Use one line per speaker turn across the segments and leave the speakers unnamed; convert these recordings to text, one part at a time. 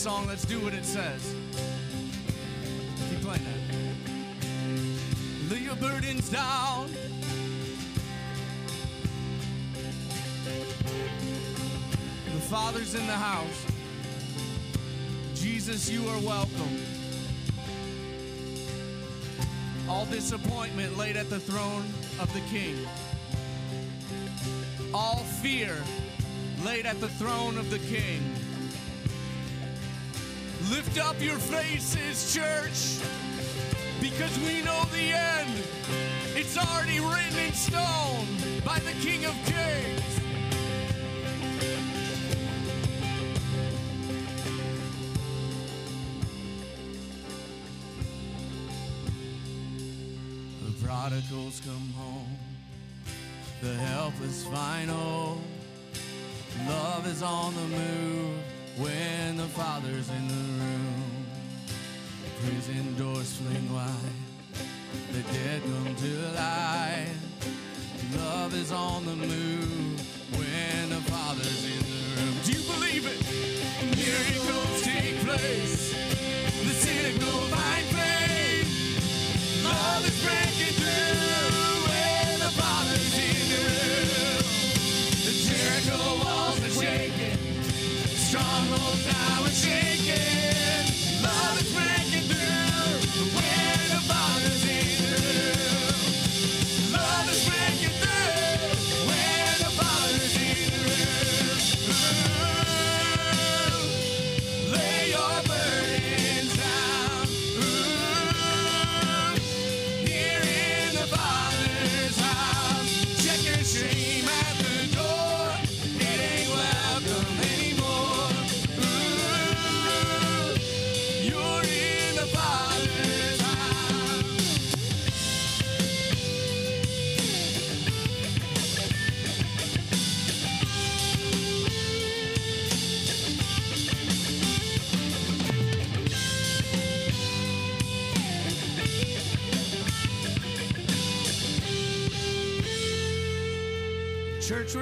song, let's do what it says. Keep playing that. Lay your burdens down. The Father's in the house. Jesus, you are welcome. All disappointment laid at the throne of the King. All fear laid at the throne of the King. Lift up your faces, church, because we know the end. It's already written in stone by the King of Kings. The prodigals come home, the helpless final. Love is on the move when the Father's in the room. The Prison doors fling wide, the dead come to life. Love is on the move when the Father's in the room. Do you believe it? Miracles take place. The cynical find faith. Love is breaking now are shaking.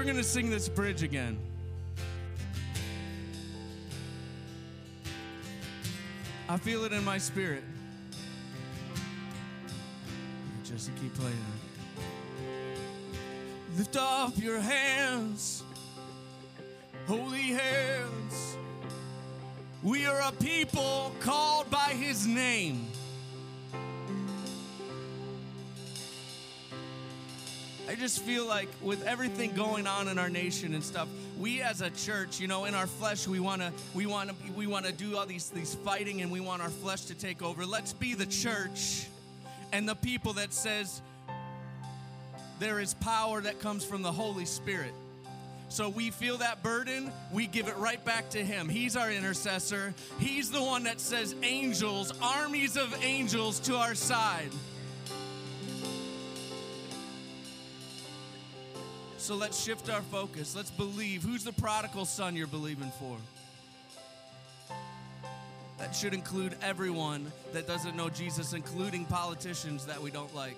Going to sing this bridge again. I feel it in my spirit. Just to keep playing. Lift up your hands, holy hands. We are a people called by his name. I just feel like with everything going on in our nation and stuff, we as a church, you know, in our flesh, we want to we want to we want to do all these these fighting and we want our flesh to take over. Let's be the church and the people that says there is power that comes from the Holy Spirit. So we feel that burden, we give it right back to Him. He's our intercessor. He's the one that says angels, armies of angels to our side. So let's shift our focus. Let's believe. Who's the prodigal son you're believing for? That should include everyone that doesn't know Jesus, including politicians that we don't like.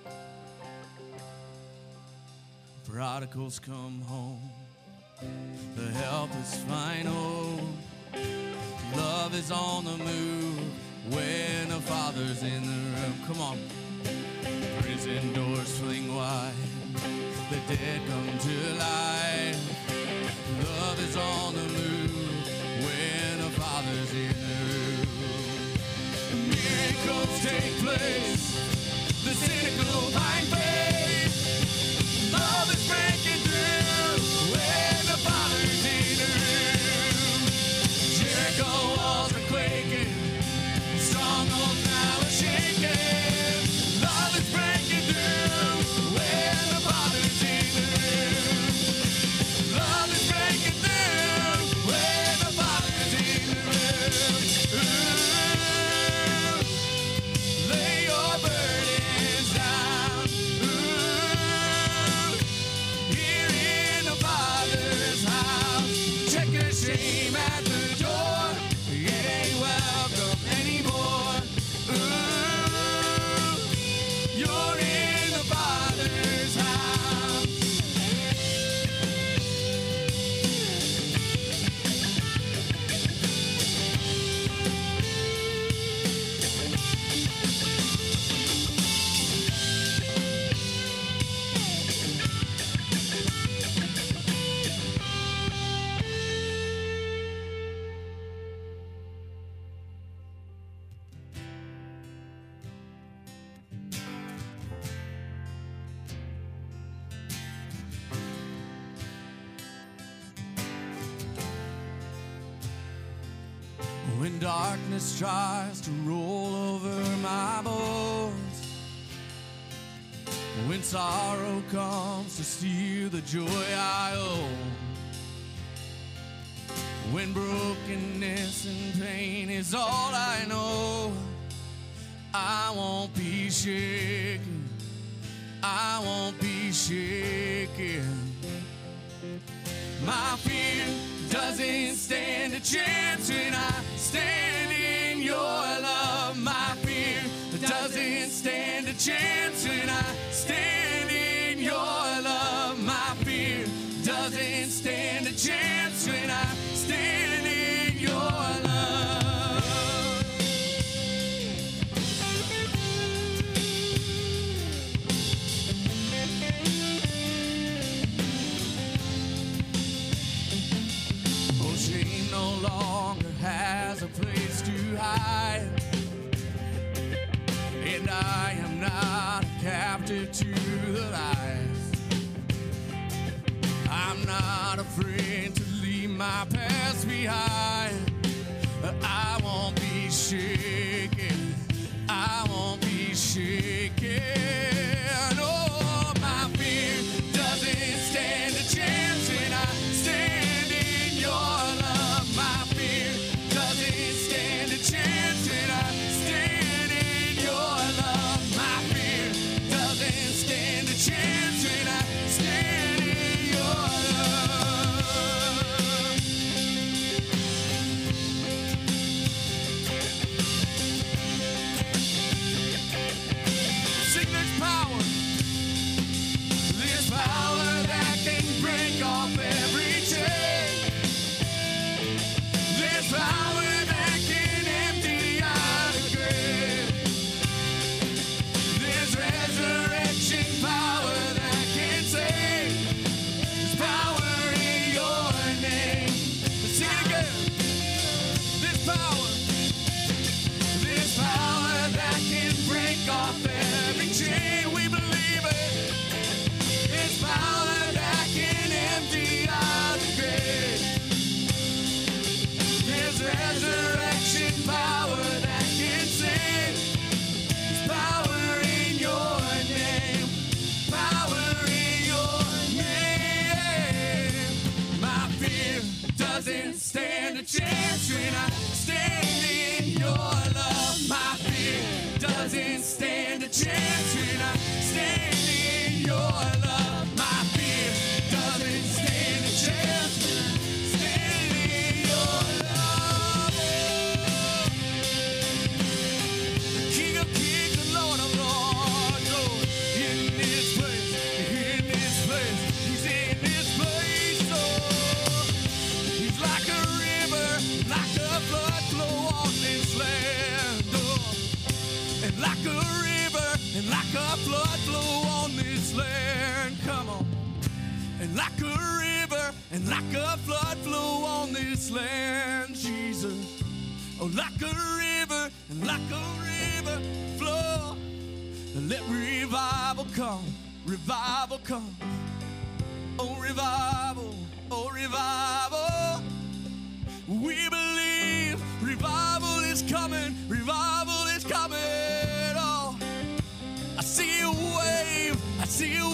Prodigals come home. The help is final. Love is on the move when the Father's in the room. Come on. Prison doors fling wide the dead come to life. Love is on the move when a father's in the room. Miracles take place. The cynical find see you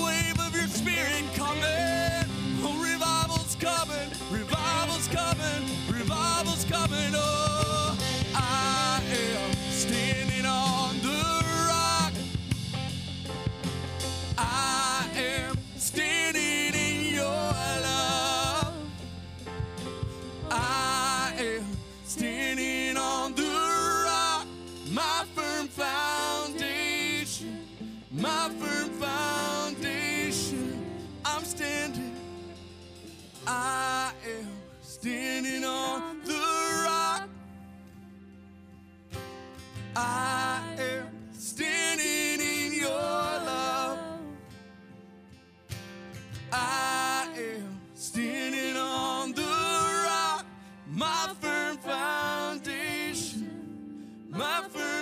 I am standing in your love. I am standing on the rock, my firm foundation, my firm.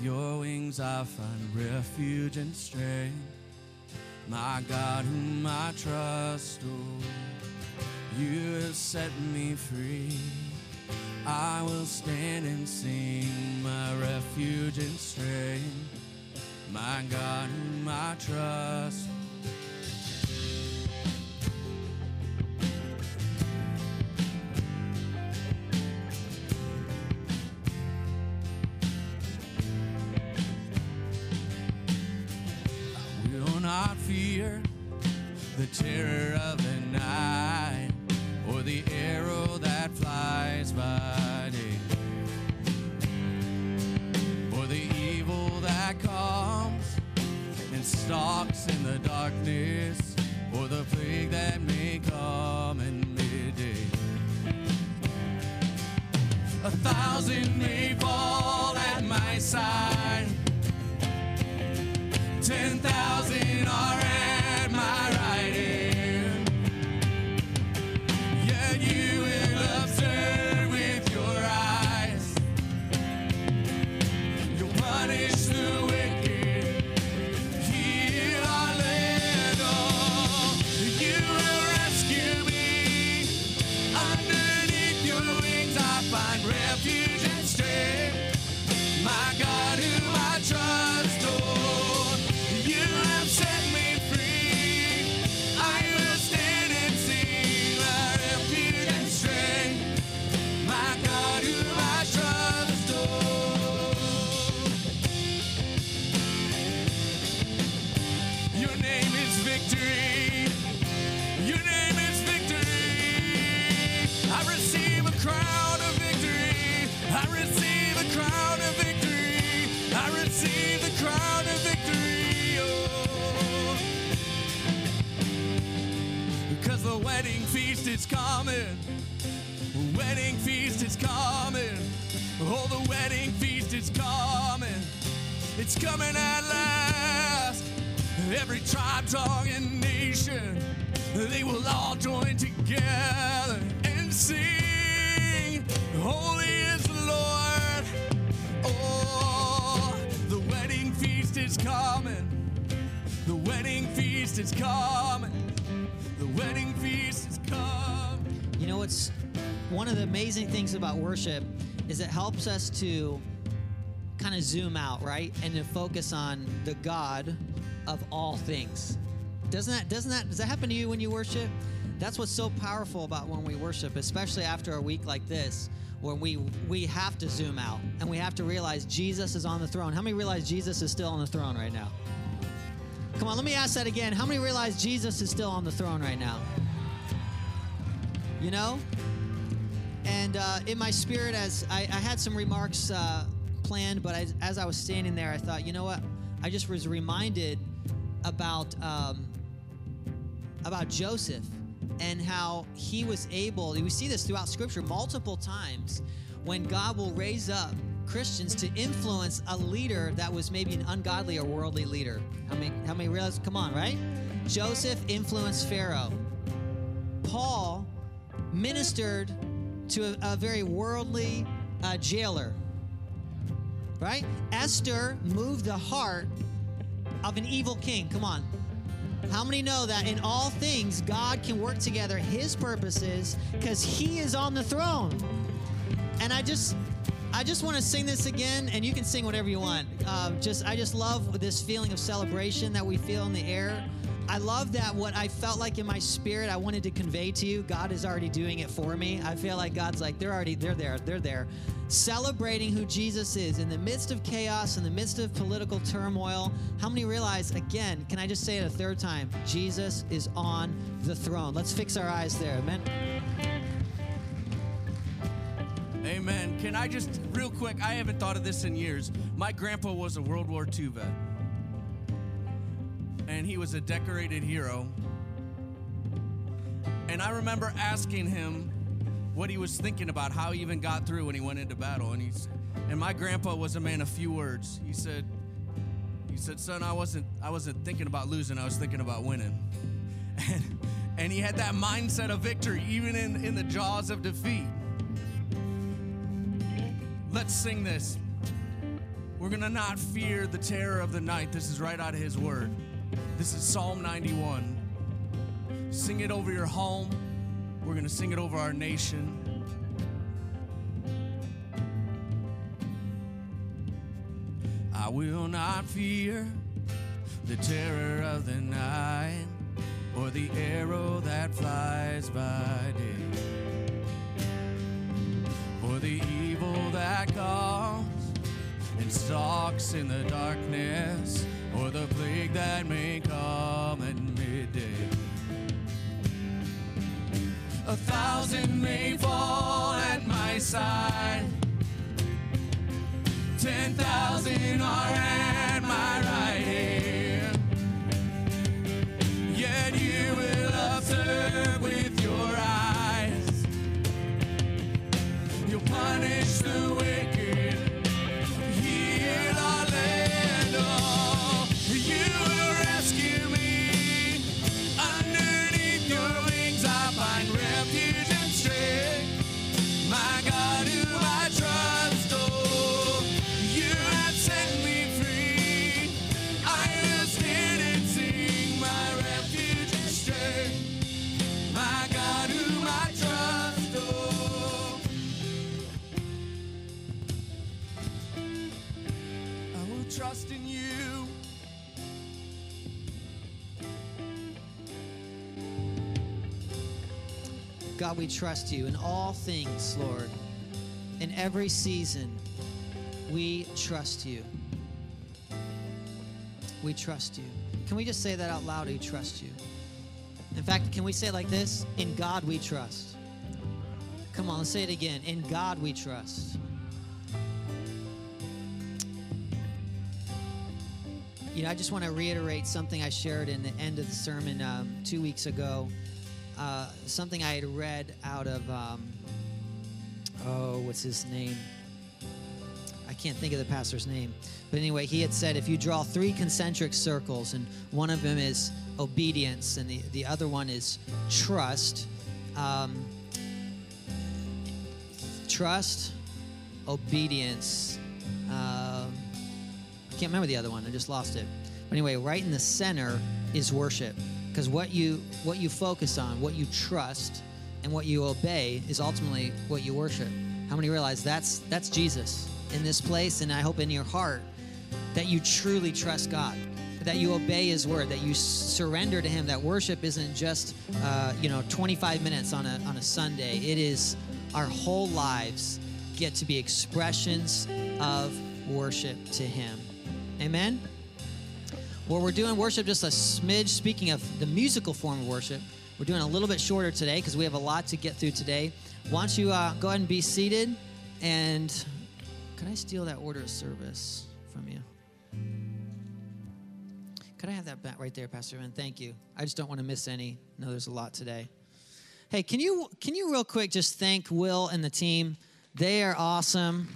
Your wings I find refuge and strength. My God, whom I trust, oh, you have set me free. I will stand and sing, my refuge and strength. My God, whom I trust.
About worship is it helps us to kind of zoom out, right? And to focus on the God of all things. Doesn't that doesn't that does that happen to you when you worship? That's what's so powerful about when we worship, especially after a week like this, when we we have to zoom out and we have to realize Jesus is on the throne. How many realize Jesus is still on the throne right now? Come on, let me ask that again. How many realize Jesus is still on the throne right now? You know? And uh, in my spirit, as I, I had some remarks uh, planned, but as, as I was standing there, I thought, you know what? I just was reminded about um, about Joseph and how he was able. We see this throughout Scripture multiple times when God will raise up Christians to influence a leader that was maybe an ungodly or worldly leader. How many? How many realize? Come on, right? Joseph influenced Pharaoh. Paul ministered to a, a very worldly uh, jailer. Right? Esther moved the heart of an evil king. Come on. How many know that in all things God can work together his purposes because he is on the throne? And I just I just want to sing this again, and you can sing whatever you want. Uh, just I just love this feeling of celebration that we feel in the air. I love that what I felt like in my spirit, I wanted to convey to you. God is already doing it for me. I feel like God's like they're already they're there, they're there, celebrating who Jesus is in the midst of chaos, in the midst of political turmoil. How many realize again? Can I just say it a third time? Jesus is on the throne. Let's fix our eyes there, amen.
Amen. Can I just, real quick, I haven't thought of this in years. My grandpa was a World War II vet, and he was a decorated hero. And I remember asking him what he was thinking about, how he even got through when he went into battle. And he's, and my grandpa was a man of few words. He said, he said, son, I wasn't, I wasn't thinking about losing. I was thinking about winning. And, and he had that mindset of victory, even in, in the jaws of defeat. Let's sing this. We're going to not fear the terror of the night. This is right out of his word. This is Psalm 91. Sing it over your home. We're going to sing it over our nation. I will not fear the terror of the night or the arrow that flies by day or the evil that comes and stalks in the darkness, or the plague that may come at midday. A thousand may fall at my side, ten thousand are at my right hand. God,
we trust you in all things, Lord. In every season, we trust you. We trust you. Can we just say that out loud? We trust you. In fact, can we say it like this? In God we trust. Come on, let's say it again. In God we trust. You know, I just want to reiterate something I shared in the end of the sermon um, two weeks ago. Uh, something I had read out of, um, oh, what's his name? I can't think of the pastor's name. But anyway, he had said if you draw three concentric circles, and one of them is obedience, and the, the other one is trust. Um, trust, obedience. Um, I can't remember the other one. I just lost it. But anyway, right in the center is worship, because what you what you focus on, what you trust, and what you obey is ultimately what you worship. How many realize that's that's Jesus in this place, and I hope in your heart that you truly trust God, that you obey His word, that you surrender to Him. That worship isn't just uh, you know 25 minutes on a on a Sunday. It is our whole lives get to be expressions of worship to Him. Amen. Well, we're doing worship just a smidge. Speaking of the musical form of worship, we're doing a little bit shorter today because we have a lot to get through today. Why don't you uh, go ahead and be seated? And could I steal that order of service from you? Could I have that back right there, Pastor Ben? Thank you. I just don't want to miss any. I know there's a lot today. Hey, can you can you real quick just thank Will and the team? They are awesome.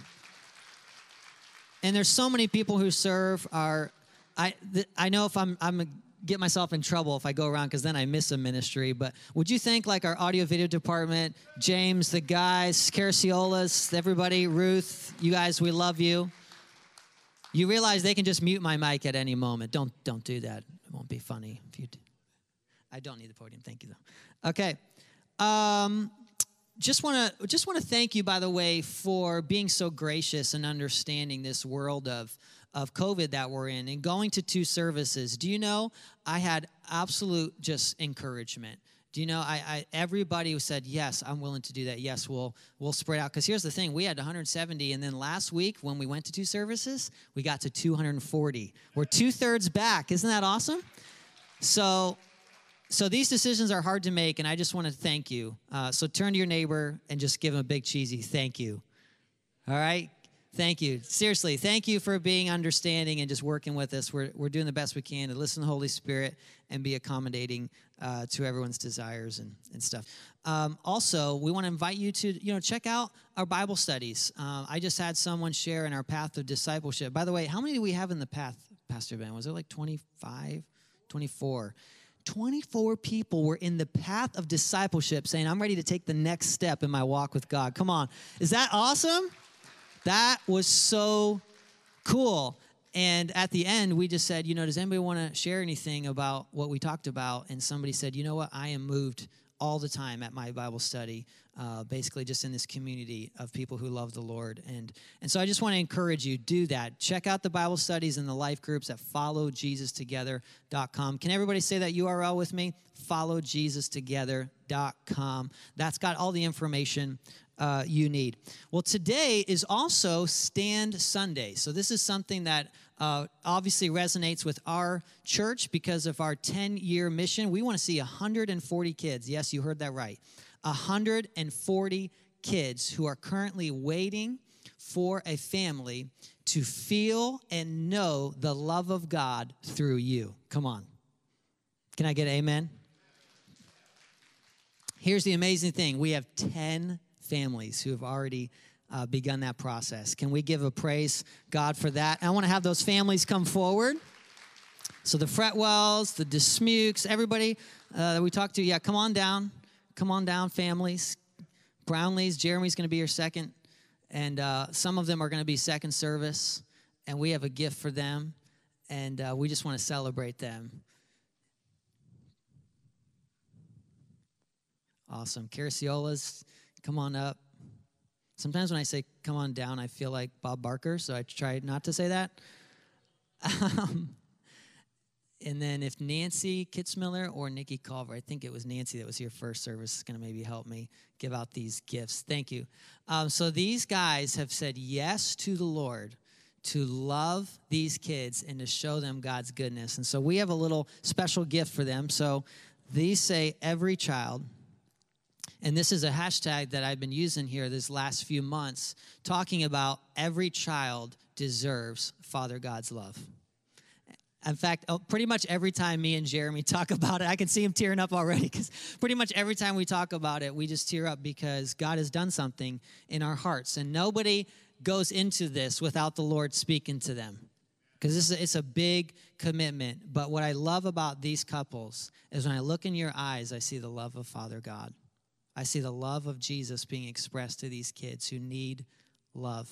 And there's so many people who serve our I th- I know if I'm I'm get myself in trouble if I go around because then I miss a ministry. But would you think like our audio video department, James, the guys, Caraciolas, everybody, Ruth, you guys, we love you. You realize they can just mute my mic at any moment. Don't don't do that. It won't be funny if you. Do. I don't need the podium. Thank you though. Okay. Um, just want to just want to thank you by the way for being so gracious and understanding this world of of COVID that we're in and going to two services, do you know I had absolute just encouragement. Do you know I, I everybody said yes, I'm willing to do that. Yes, we'll we'll spread out because here's the thing: we had 170, and then last week when we went to two services, we got to 240. We're two thirds back. Isn't that awesome? So so these decisions are hard to make, and I just want to thank you. Uh, so turn to your neighbor and just give him a big cheesy thank you. All right? Thank you. Seriously, thank you for being understanding and just working with us. We're, we're doing the best we can to listen to the Holy Spirit and be accommodating uh, to everyone's desires and, and stuff. Um, also, we want to invite you to, you know, check out our Bible studies. Uh, I just had someone share in our path of discipleship. By the way, how many do we have in the path, Pastor Ben? Was it like 25, 24? 24 people were in the path of discipleship saying, I'm ready to take the next step in my walk with God. Come on. Is that awesome? That was so cool. And at the end, we just said, you know, does anybody want to share anything about what we talked about? And somebody said, you know what? I am moved all the time at my Bible study, uh, basically just in this community of people who love the Lord. And, and so I just want to encourage you, do that. Check out the Bible studies and the life groups at followjesustogether.com. Can everybody say that URL with me? Followjesustogether.com. That's got all the information uh, you need. Well, today is also Stand Sunday. So, this is something that uh, obviously resonates with our church because of our 10 year mission. We want to see 140 kids. Yes, you heard that right. 140 kids who are currently waiting for a family to feel and know the love of God through you. Come on. Can I get amen? Here's the amazing thing we have 10 families who have already uh, begun that process. Can we give a praise God for that? I want to have those families come forward. So the Fretwells, the Dismukes, everybody uh, that we talked to, yeah, come on down. Come on down, families. Brownlees, Jeremy's going to be your second, and uh, some of them are going to be second service, and we have a gift for them, and uh, we just want to celebrate them. Awesome. Caraciolas, come on up. Sometimes when I say come on down, I feel like Bob Barker, so I try not to say that. Um, and then if Nancy Kitzmiller or Nikki Culver, I think it was Nancy that was here first service, is going to maybe help me give out these gifts. Thank you. Um, so these guys have said yes to the Lord to love these kids and to show them God's goodness. And so we have a little special gift for them. So these say every child and this is a hashtag that I've been using here this last few months, talking about every child deserves Father God's love. In fact, oh, pretty much every time me and Jeremy talk about it, I can see him tearing up already because pretty much every time we talk about it, we just tear up because God has done something in our hearts. And nobody goes into this without the Lord speaking to them. Because it's a big commitment. But what I love about these couples is when I look in your eyes, I see the love of Father God. I see the love of Jesus being expressed to these kids who need love.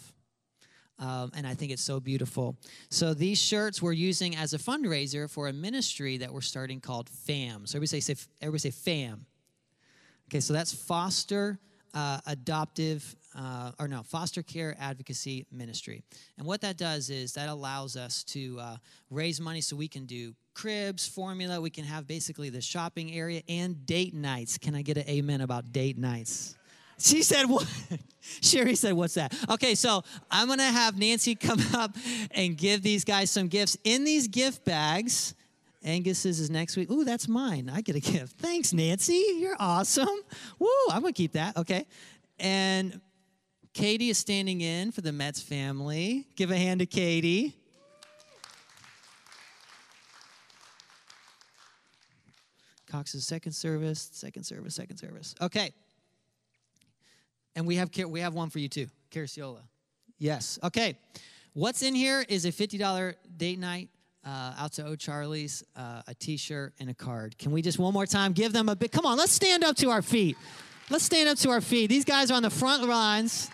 Um, and I think it's so beautiful. So these shirts we're using as a fundraiser for a ministry that we're starting called FAM. So everybody say, say everybody say FAM. Okay, so that's Foster uh, Adoptive, uh, or no, Foster Care Advocacy Ministry. And what that does is that allows us to uh, raise money so we can do cribs, formula. We can have basically the shopping area and date nights. Can I get an amen about date nights? She said, What? Sherry said, What's that? Okay, so I'm to have Nancy come up and give these guys some gifts in these gift bags. Angus's is next week. Ooh, that's mine. I get a gift. Thanks, Nancy. You're awesome. Woo, I'm to keep that. Okay. And Katie is standing in for the Metz family. Give a hand to Katie. Cox's second service, second service, second service. Okay. And we have we have one for you too, Caraciola. Yes. Okay. What's in here is a $50 date night uh, out to O'Charley's, uh, a T-shirt and a card. Can we just one more time give them a bit? Come on, let's stand up to our feet. Let's stand up to our feet. These guys are on the front lines.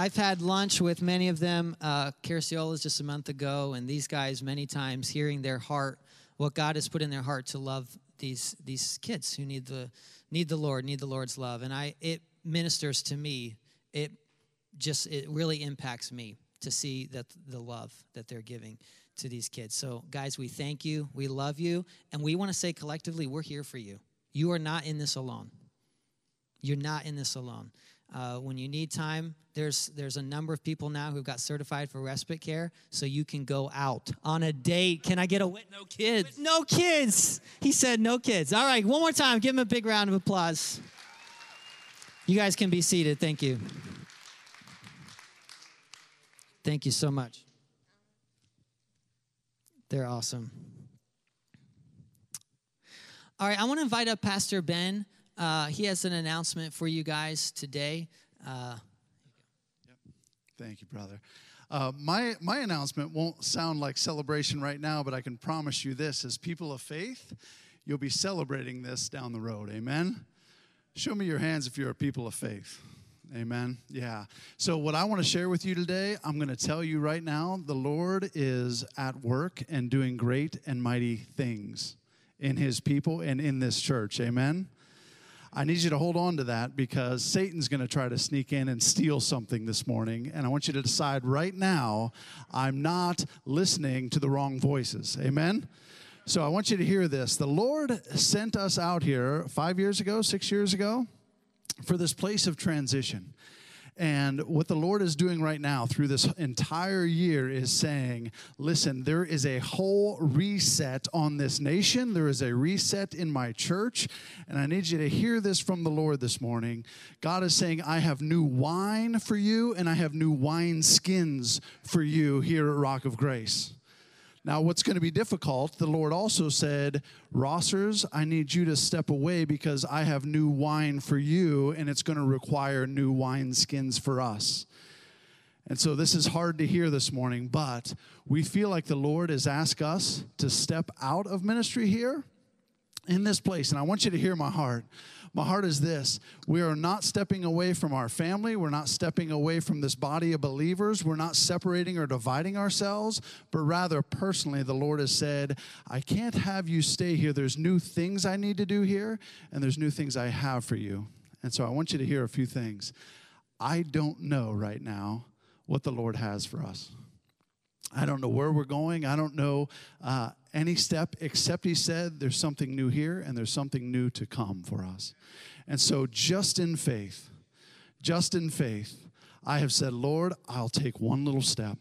I've had lunch with many of them. Uh, just a month ago, and these guys many times hearing their heart, what God has put in their heart to love these these kids who need the need the Lord, need the Lord's love, and I it ministers to me. It just it really impacts me to see that the love that they're giving to these kids. So, guys, we thank you, we love you, and we want to say collectively, we're here for you. You are not in this alone. You're not in this alone. Uh, when you need time, there's there's a number of people now who've got certified for respite care, so you can go out on a date. Can I get a with
no kids?
With no kids. He said no kids. All right, one more time. Give him a big round of applause. You guys can be seated. Thank you. Thank you so much. They're awesome. All right, I want to invite up Pastor Ben. Uh, he has an announcement for you guys today. Uh,
yep. Thank you, brother. Uh, my, my announcement won't sound like celebration right now, but I can promise you this as people of faith, you'll be celebrating this down the road. Amen? Show me your hands if you're a people of faith. Amen. Yeah. So, what I want to share with you today, I'm going to tell you right now the Lord is at work and doing great and mighty things in his people and in this church. Amen. I need you to hold on to that because Satan's going to try to sneak in and steal something this morning. And I want you to decide right now I'm not listening to the wrong voices. Amen? So I want you to hear this. The Lord sent us out here five years ago, six years ago, for this place of transition. And what the Lord is doing right now through this entire year is saying, listen, there is a whole reset on this nation. There is a reset in my church. And I need you to hear this from the Lord this morning. God is saying, I have new wine for you, and I have new wine skins for you here at Rock of Grace. Now, what's going to be difficult, the Lord also said, Rossers, I need you to step away because I have new wine for you, and it's going to require new wine skins for us. And so this is hard to hear this morning, but we feel like the Lord has asked us to step out of ministry here in this place. And I want you to hear my heart. My heart is this we are not stepping away from our family. We're not stepping away from this body of believers. We're not separating or dividing ourselves, but rather, personally, the Lord has said, I can't have you stay here. There's new things I need to do here, and there's new things I have for you. And so I want you to hear a few things. I don't know right now what the Lord has for us. I don't know where we're going. I don't know uh, any step except He said there's something new here and there's something new to come for us. And so, just in faith, just in faith, I have said, Lord, I'll take one little step.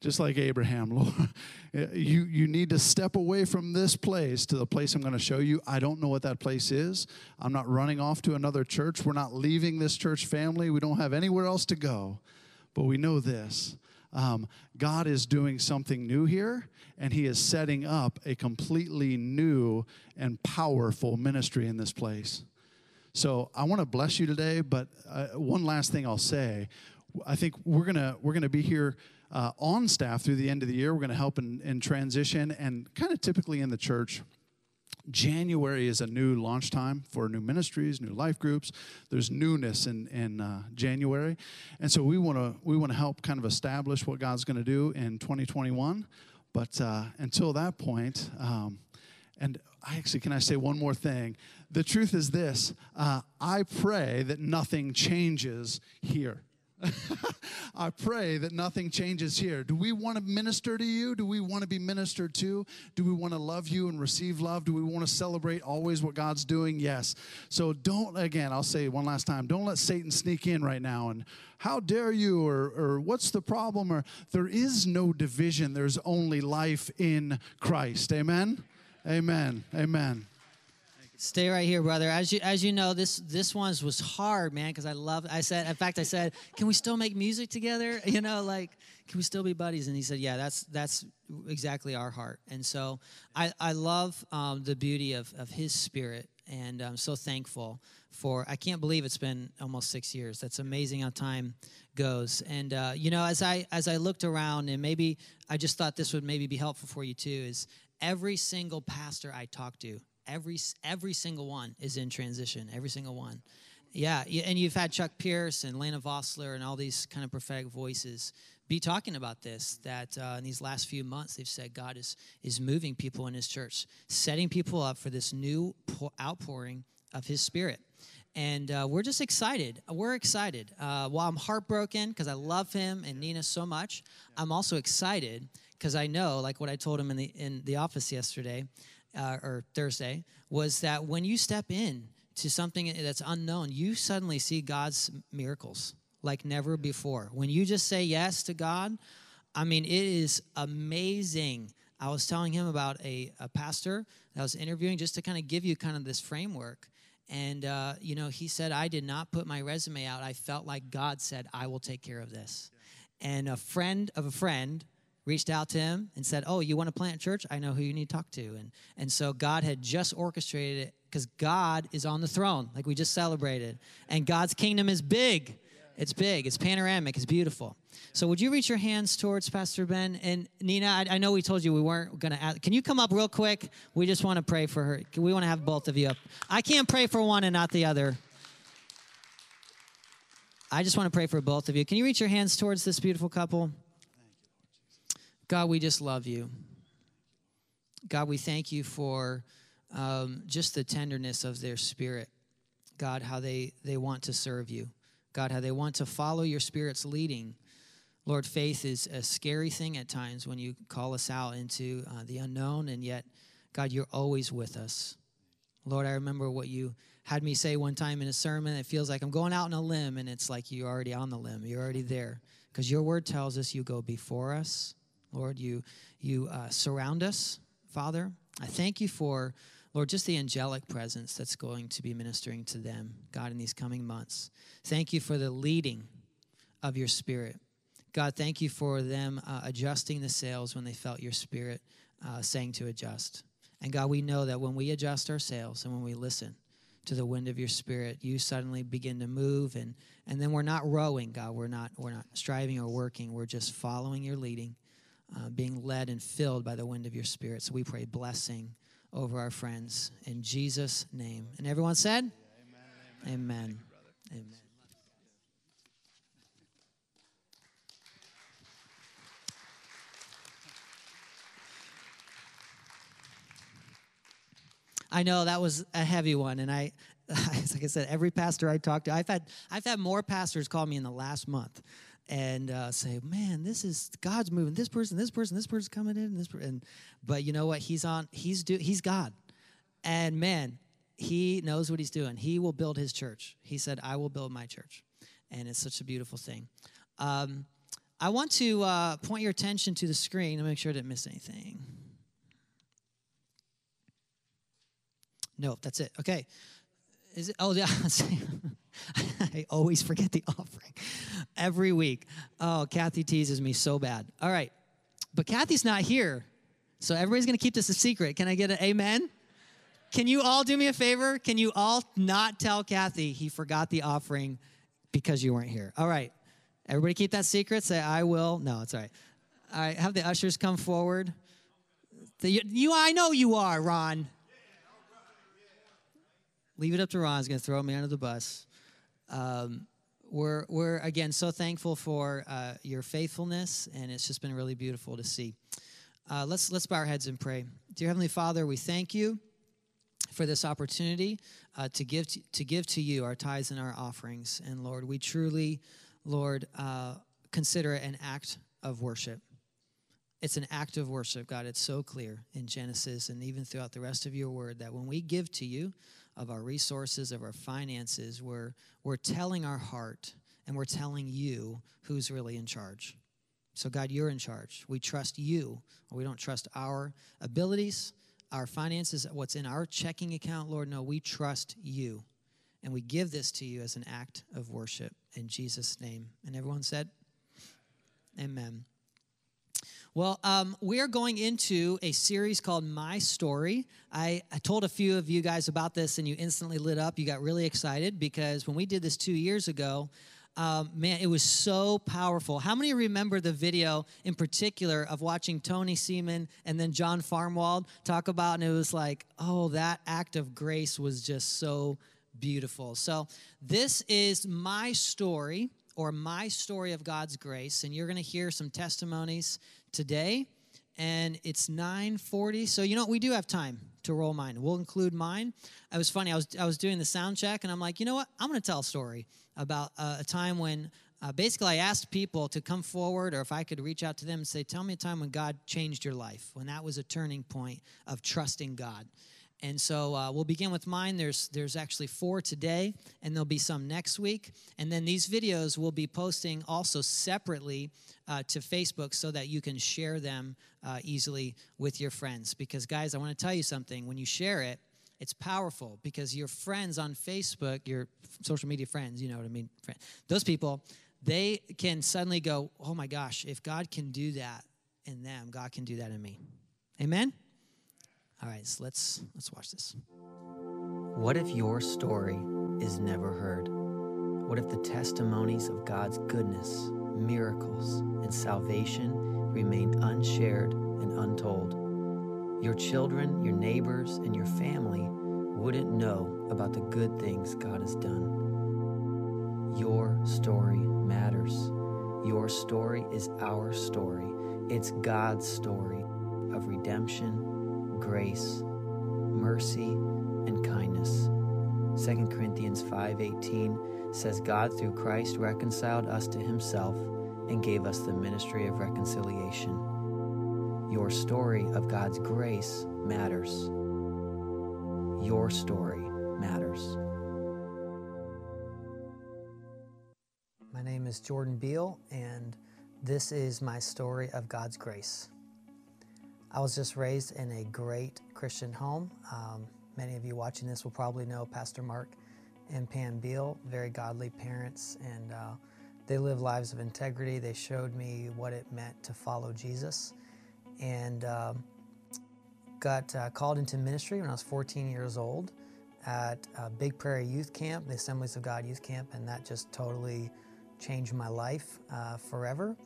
Just like Abraham, Lord, you, you need to step away from this place to the place I'm going to show you. I don't know what that place is. I'm not running off to another church. We're not leaving this church family. We don't have anywhere else to go but we know this um, God is doing something new here, and He is setting up a completely new and powerful ministry in this place. So I want to bless you today, but uh, one last thing I'll say. I think we're gonna we're gonna be here uh, on staff through the end of the year. We're gonna help in, in transition and kind of typically in the church. January is a new launch time for new ministries, new life groups. There's newness in in uh, January, and so we want to we want to help kind of establish what God's going to do in 2021. But uh, until that point, um, and I actually can I say one more thing? The truth is this: uh, I pray that nothing changes here. I pray that nothing changes here. Do we want to minister to you? Do we want to be ministered to? Do we want to love you and receive love? Do we want to celebrate always what God's doing? Yes. So don't, again, I'll say one last time, don't let Satan sneak in right now and how dare you or, or what's the problem or there is no division. There's only life in Christ. Amen. Amen. Amen.
Stay right here, brother. As you as you know, this this one's was hard, man, because I love. I said, in fact, I said, "Can we still make music together?" You know, like, can we still be buddies? And he said, "Yeah, that's that's exactly our heart." And so, I I love um, the beauty of of his spirit, and I'm so thankful for. I can't believe it's been almost six years. That's amazing how time goes. And uh, you know, as I as I looked around, and maybe I just thought this would maybe be helpful for you too. Is every single pastor I talked to every every single one is in transition every single one. Yeah and you've had chuck pierce and Lana Vawser and all these kind of prophetic voices be talking about this that uh, in these last few months they've said god is is moving people in his church setting people up for this new outpouring of his spirit. And uh, we're just excited we're excited. Uh, while i'm heartbroken because i love him and nina so much i'm also excited because i know like what i told him in the in the office yesterday uh, or Thursday was that when you step in to something that's unknown, you suddenly see God's miracles like never before. When you just say yes to God, I mean, it is amazing. I was telling him about a, a pastor that I was interviewing just to kind of give you kind of this framework. And, uh, you know, he said, I did not put my resume out. I felt like God said, I will take care of this. And a friend of a friend reached out to him and said, "Oh, you want to plant church? I know who you need to talk to." And and so God had just orchestrated it because God is on the throne, like we just celebrated, and God's kingdom is big. It's big. It's panoramic. It's beautiful. So, would you reach your hands towards Pastor Ben and Nina? I, I know we told you we weren't going to. Ask. Can you come up real quick? We just want to pray for her. We want to have both of you up. I can't pray for one and not the other. I just want to pray for both of you. Can you reach your hands towards this beautiful couple? God, we just love you. God, we thank you for um, just the tenderness of their spirit. God, how they, they want to serve you. God, how they want to follow your spirit's leading. Lord, faith is a scary thing at times when you call us out into uh, the unknown, and yet, God, you're always with us. Lord, I remember what you had me say one time in a sermon. It feels like I'm going out on a limb, and it's like you're already on the limb. You're already there. Because your word tells us you go before us, Lord, you, you uh, surround us, Father. I thank you for, Lord, just the angelic presence that's going to be ministering to them, God, in these coming months. Thank you for the leading of your spirit. God, thank you for them uh, adjusting the sails when they felt your spirit uh, saying to adjust. And God, we know that when we adjust our sails and when we listen to the wind of your spirit, you suddenly begin to move and and then we're not rowing, God. We're not we're not striving or working. We're just following your leading uh, being led and filled by the wind of your spirit. So we pray blessing over our friends in Jesus' name. And everyone said, Amen. Amen. amen. I know that was a heavy one, and I, like I said, every pastor I talked to, I've had I've had more pastors call me in the last month and uh, say, "Man, this is God's moving. This person, this person, this person's coming in. This, and but you know what? He's on. He's do. He's God, and man, He knows what He's doing. He will build His church. He said, "I will build my church," and it's such a beautiful thing. Um, I want to uh, point your attention to the screen to make sure I didn't miss anything. No, that's it. Okay. Is it? Oh, yeah. I always forget the offering every week. Oh, Kathy teases me so bad. All right. But Kathy's not here. So everybody's going to keep this a secret. Can I get an amen? Can you all do me a favor? Can you all not tell Kathy he forgot the offering because you weren't here? All right. Everybody keep that secret. Say, I will. No, it's all right. All right. Have the ushers come forward. The, you, I know you are, Ron. Leave it up to Ron. He's going to throw me under the bus. Um, we're, we're, again, so thankful for uh, your faithfulness, and it's just been really beautiful to see. Uh, let's, let's bow our heads and pray. Dear Heavenly Father, we thank you for this opportunity uh, to, give to, to give to you our tithes and our offerings. And Lord, we truly, Lord, uh, consider it an act of worship. It's an act of worship, God. It's so clear in Genesis and even throughout the rest of your word that when we give to you of our resources, of our finances, we're, we're telling our heart and we're telling you who's really in charge. So, God, you're in charge. We trust you. We don't trust our abilities, our finances, what's in our checking account, Lord. No, we trust you. And we give this to you as an act of worship in Jesus' name. And everyone said, Amen. Well, um, we are going into a series called My Story. I, I, told a few of you guys about this, and you instantly lit up. You got really excited because when we did this two years ago, um, man, it was so powerful. How many remember the video in particular of watching Tony Seaman and then John Farmwald talk about? And it was like, oh, that act of grace was just so beautiful. So, this is my story or my story of God's grace, and you're going to hear some testimonies today. And it's 9:40, so you know we do have time to roll mine. We'll include mine. It was funny. I was I was doing the sound check, and I'm like, you know what? I'm going to tell a story about uh, a time when uh, basically I asked people to come forward, or if I could reach out to them and say, tell me a time when God changed your life, when that was a turning point of trusting God. And so uh, we'll begin with mine. There's there's actually four today, and there'll be some next week. And then these videos we'll be posting also separately uh, to Facebook so that you can share them uh, easily with your friends. Because guys, I want to tell you something. When you share it, it's powerful because your friends on Facebook, your social media friends, you know what I mean, those people, they can suddenly go, "Oh my gosh, if God can do that in them, God can do that in me." Amen. All right, so let's let's watch this. What if your story is never heard? What if the testimonies of God's goodness, miracles, and salvation remain unshared and untold? Your children, your neighbors, and your family wouldn't know about the good things God has done. Your story matters. Your story is our story. It's God's story of redemption grace, mercy, and kindness. 2 Corinthians 5:18 says God through Christ reconciled us to himself and gave us the ministry of reconciliation. Your story of God's grace matters. Your story matters. My name is Jordan Beal, and this is my story of God's grace. I was just raised in a great Christian home. Um, many of you watching this will probably know Pastor Mark and Pam Beal, very godly parents, and uh, they live lives of integrity. They showed me what it meant to follow Jesus, and um, got uh, called into ministry when I was 14 years old at Big Prairie Youth Camp, the Assemblies of God Youth Camp, and that just totally changed my life uh, forever.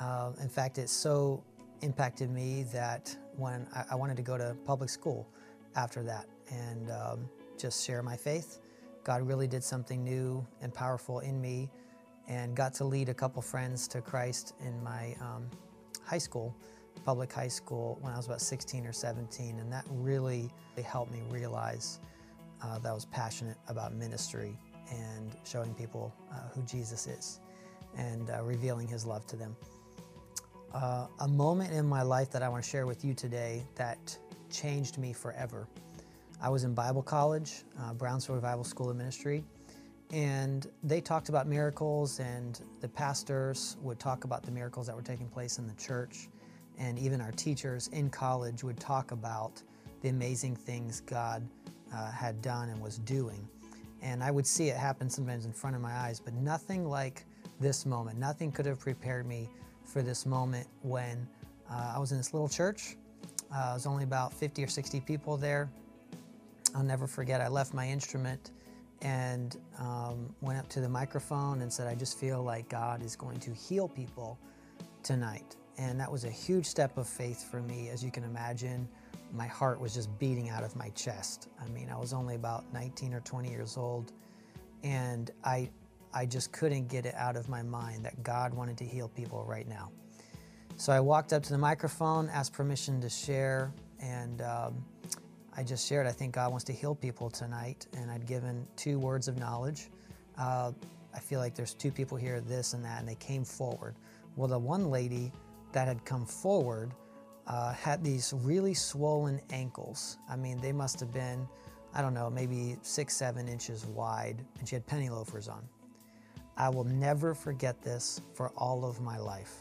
Uh, in fact, it's so impacted me that when I, I wanted to go to public school after that and um, just share my faith. God really did something new and powerful in me and got to lead a couple friends to Christ in my um, high school, public high school, when I was about 16 or 17. And that really helped me realize uh, that I was passionate about ministry and showing people uh, who Jesus is and uh, revealing his love to them uh, a moment in my life that I want to share with you today that changed me forever. I was in Bible college, uh, Brownsville Revival School of Ministry, and they talked about miracles, and the pastors would talk about the miracles that were taking place in the church, and even our teachers in college would talk about the amazing things God uh, had done and was doing. And I would see it happen sometimes in front of my eyes, but nothing like this moment. Nothing could have prepared me for this moment when uh, I was in this little church. Uh, it was only about 50 or 60 people there. I'll never forget, I left my instrument and um, went up to the microphone and said, I just feel like God is going to heal people tonight. And that was a huge step of faith for me. As you can imagine, my heart was just beating out of my chest. I mean, I was only about 19 or 20 years old, and I, I just couldn't get it out of my mind that God wanted to heal people right now. So I walked up to the microphone, asked permission to share, and um, I just shared, I think God wants to heal people tonight, and I'd given two words of knowledge. Uh, I feel like there's two people here, this and that, and they came forward. Well, the one lady that had come forward uh, had these really swollen ankles. I mean, they must have been, I don't know, maybe six, seven inches wide, and she had penny loafers on. I will never forget this for all of my life.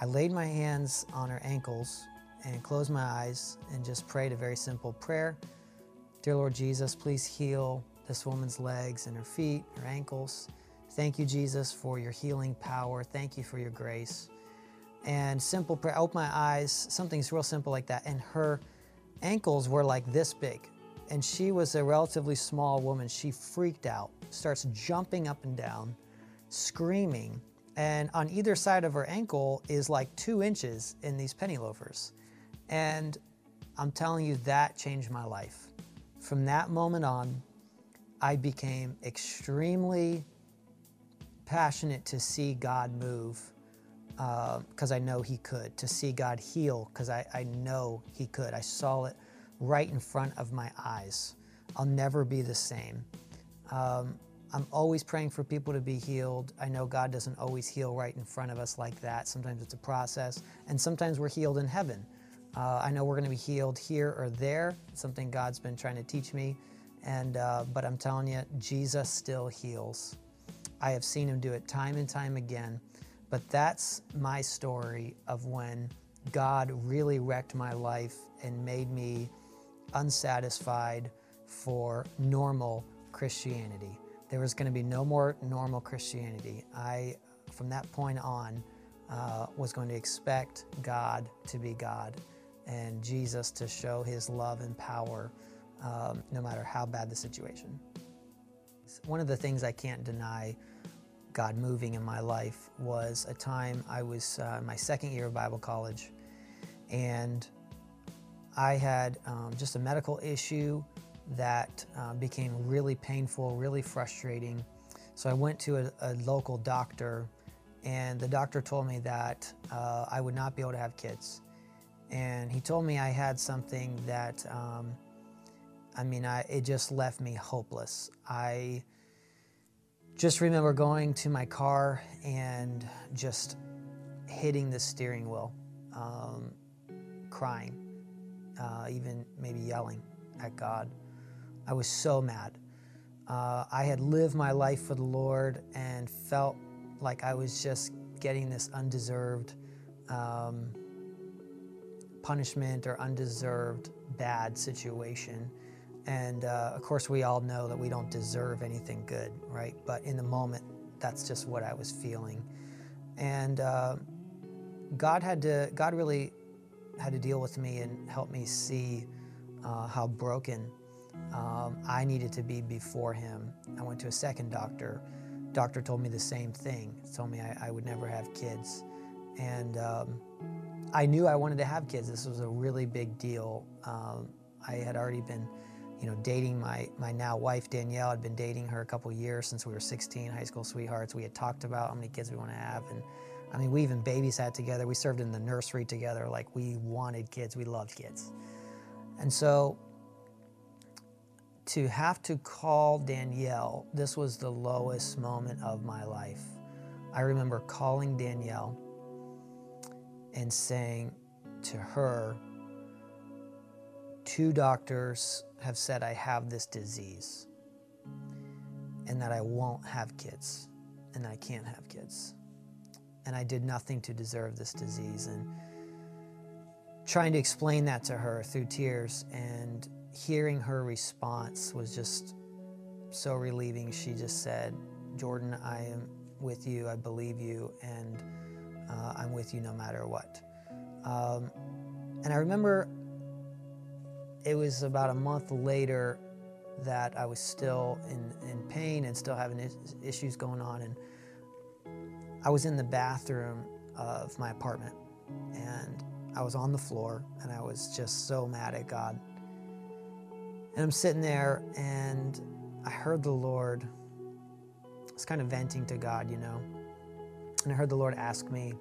I laid my hands on her ankles and closed my eyes and just prayed a very simple prayer. Dear Lord Jesus, please heal this woman's legs and her feet, her ankles. Thank you, Jesus, for your healing power. Thank you for your grace. And simple prayer, I opened my eyes, something's real simple like that. And her ankles were like this big. And she was a relatively small woman. She freaked out, starts jumping up and down, screaming. And on either side of her ankle is like two inches in these penny loafers. And I'm telling you, that changed my life. From that moment on, I became extremely passionate to see God move because uh, I know He could, to see God heal because I, I know He could. I saw it right in front of my eyes. I'll never be the same. Um, I'm always praying for people to be healed. I know God doesn't always heal right in front of us like that. Sometimes it's a process, and sometimes we're healed in heaven. Uh, I know we're going to be healed here or there. It's something God's been trying to teach me. And uh, but I'm telling you, Jesus still heals. I have seen him do it time and time again. But that's my story of when God really wrecked my life and made me unsatisfied for normal Christianity. There was going to be no more normal Christianity. I, from that point on, uh, was going to expect God to be God and Jesus to show his love and power um, no matter how bad the situation. One of the things I can't deny God moving in my life was a time I was uh, my second year of Bible college and I had um, just a medical issue that uh, became really painful, really frustrating. So I went to a, a local doctor and the doctor told me that uh, I would not be able to have kids and he told me I had something that, um, I mean, I, it just left me hopeless. I just remember going to my car and just hitting the steering wheel, um, crying, uh, even maybe yelling at God. I was so mad. Uh, I had lived my life for the Lord and felt like I was just getting this undeserved. Um, punishment or undeserved bad situation. And uh, of course, we all know that we don't deserve anything good, right? But in the moment, that's just what I was feeling. And uh, God had to, God really had to deal with me and help me see uh, how broken um, I needed to be before Him. I went to a second doctor. Doctor told me the same thing. Told me I, I would never have kids, and um, I knew I wanted to have kids. This was a really big deal. Um, I had already been, you know, dating my my now wife Danielle. I'd been dating her a couple years since we were 16, high school sweethearts. We had talked about how many kids we want to have, and I mean, we even babysat together. We served in the nursery together. Like we wanted kids. We loved kids, and so to have to call Danielle, this was the lowest moment of my life. I remember calling Danielle and saying to her, Two doctors have said I have this disease and that I won't have kids and I can't have kids. And I did nothing to deserve this disease. And trying to explain that to her through tears and hearing her response was just so relieving. She just said, Jordan, I am with you, I believe you, and uh, I'm with you no matter what. Um, and I remember it was about a month later that I was still in, in pain and still having is- issues going on. And I was in the bathroom of my apartment and I was on the floor and I was just so mad at God. And I'm sitting there and I heard the Lord, I was kind of venting to God, you know. And I heard the Lord ask me,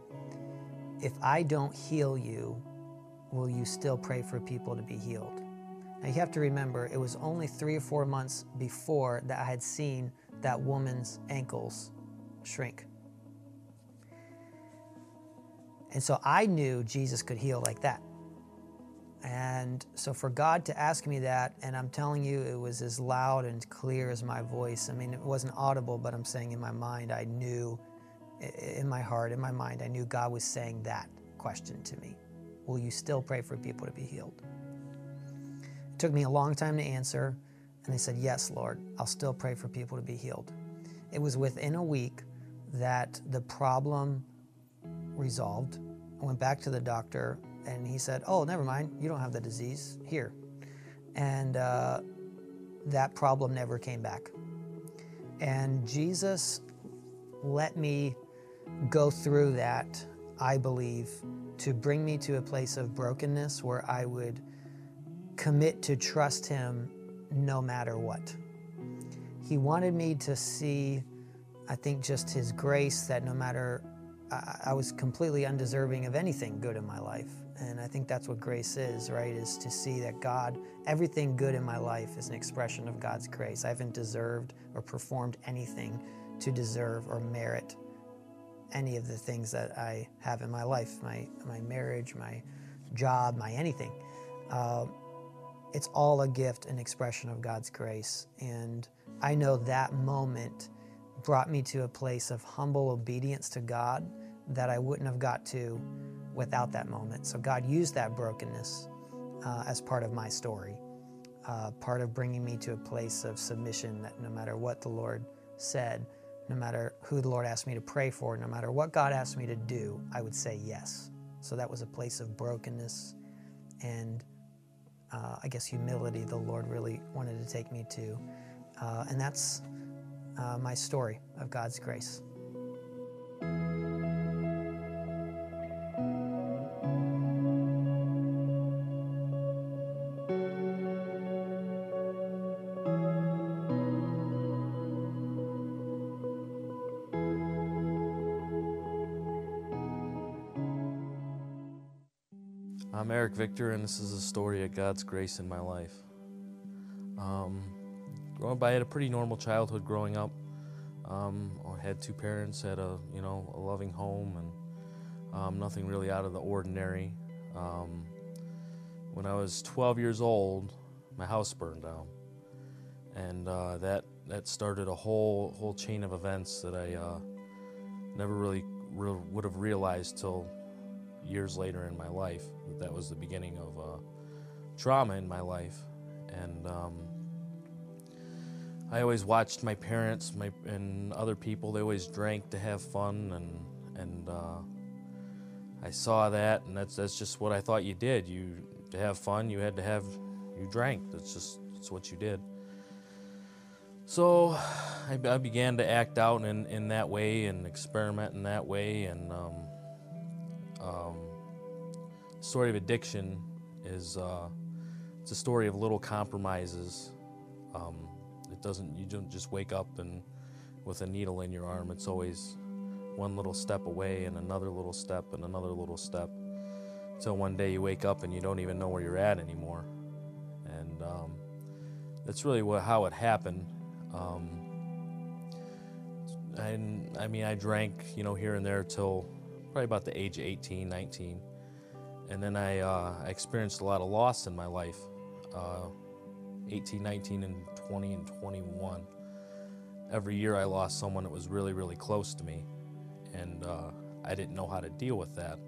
If I don't heal you, will you still pray for people to be healed? Now you have to remember, it was only three or four months before that I had seen that woman's ankles shrink. And so I knew Jesus could heal like that. And so for God to ask me that, and I'm telling you, it was as loud and clear as my voice. I mean, it wasn't audible, but I'm saying in my mind, I knew, in my heart, in my mind, I knew God was saying that question to me Will you still pray for people to be healed? It took me a long time to answer, and I said, Yes, Lord, I'll still pray for people to be healed. It was within a week that the problem resolved. I went back to the doctor and he said, Oh, never mind, you don't have the disease. Here. And uh, that problem never came back. And Jesus let me go through that, I believe, to bring me to a place of brokenness where I would commit to trust Him no matter what. He wanted me to see, I think, just His grace that no matter I, I was completely undeserving of anything good in my life. And I think that's what grace is, right? Is to see that God, everything good in my life is an expression of God's grace. I haven't deserved or performed anything to deserve or merit any of the things that I have in my life my, my marriage, my job, my anything. Uh, it's all a gift, an expression of God's grace. And I know that moment brought me to a place of humble obedience to God that I wouldn't have got to without that moment. So God used that brokenness uh, as part of my story, uh, part of bringing me to a place of submission that no matter what the Lord said, no matter who the Lord asked me to pray for, no matter what God asked me to do, I would say yes. So that was a place of brokenness and uh, I guess humility the Lord really wanted to take me to. Uh, and that's uh, my story of God's grace.
I'm Eric Victor, and this is a story of God's grace in my life. Um, growing up, I had a pretty normal childhood growing up. Um, I had two parents, had a you know a loving home, and um, nothing really out of the ordinary. Um, when I was 12 years old, my house burned down, and uh, that that started a whole whole chain of events that I uh, never really re- would have realized till years later in my life that that was the beginning of uh, trauma in my life. And um, i always watched my parents my, and other people they always drank to have fun and and uh, i saw that and that's that's just what i thought you did. You to have fun you had to have you drank. That's just that's what you did. So I, I began to act out in, in that way and experiment in that way and um, um, story of addiction is uh, it's a story of little compromises. Um, it doesn't you don't just wake up and with a needle in your arm. It's always one little step away and another little step and another little step until one day you wake up and you don't even know where you're at anymore. And um, that's really what, how it happened. Um, and I mean, I drank, you know, here and there till probably about the age of 18, 19. And then I, uh, I experienced a lot of loss in my life uh, 18, 19, and 20, and 21. Every year I lost someone that was really, really close to me. And uh, I didn't know how to deal with that.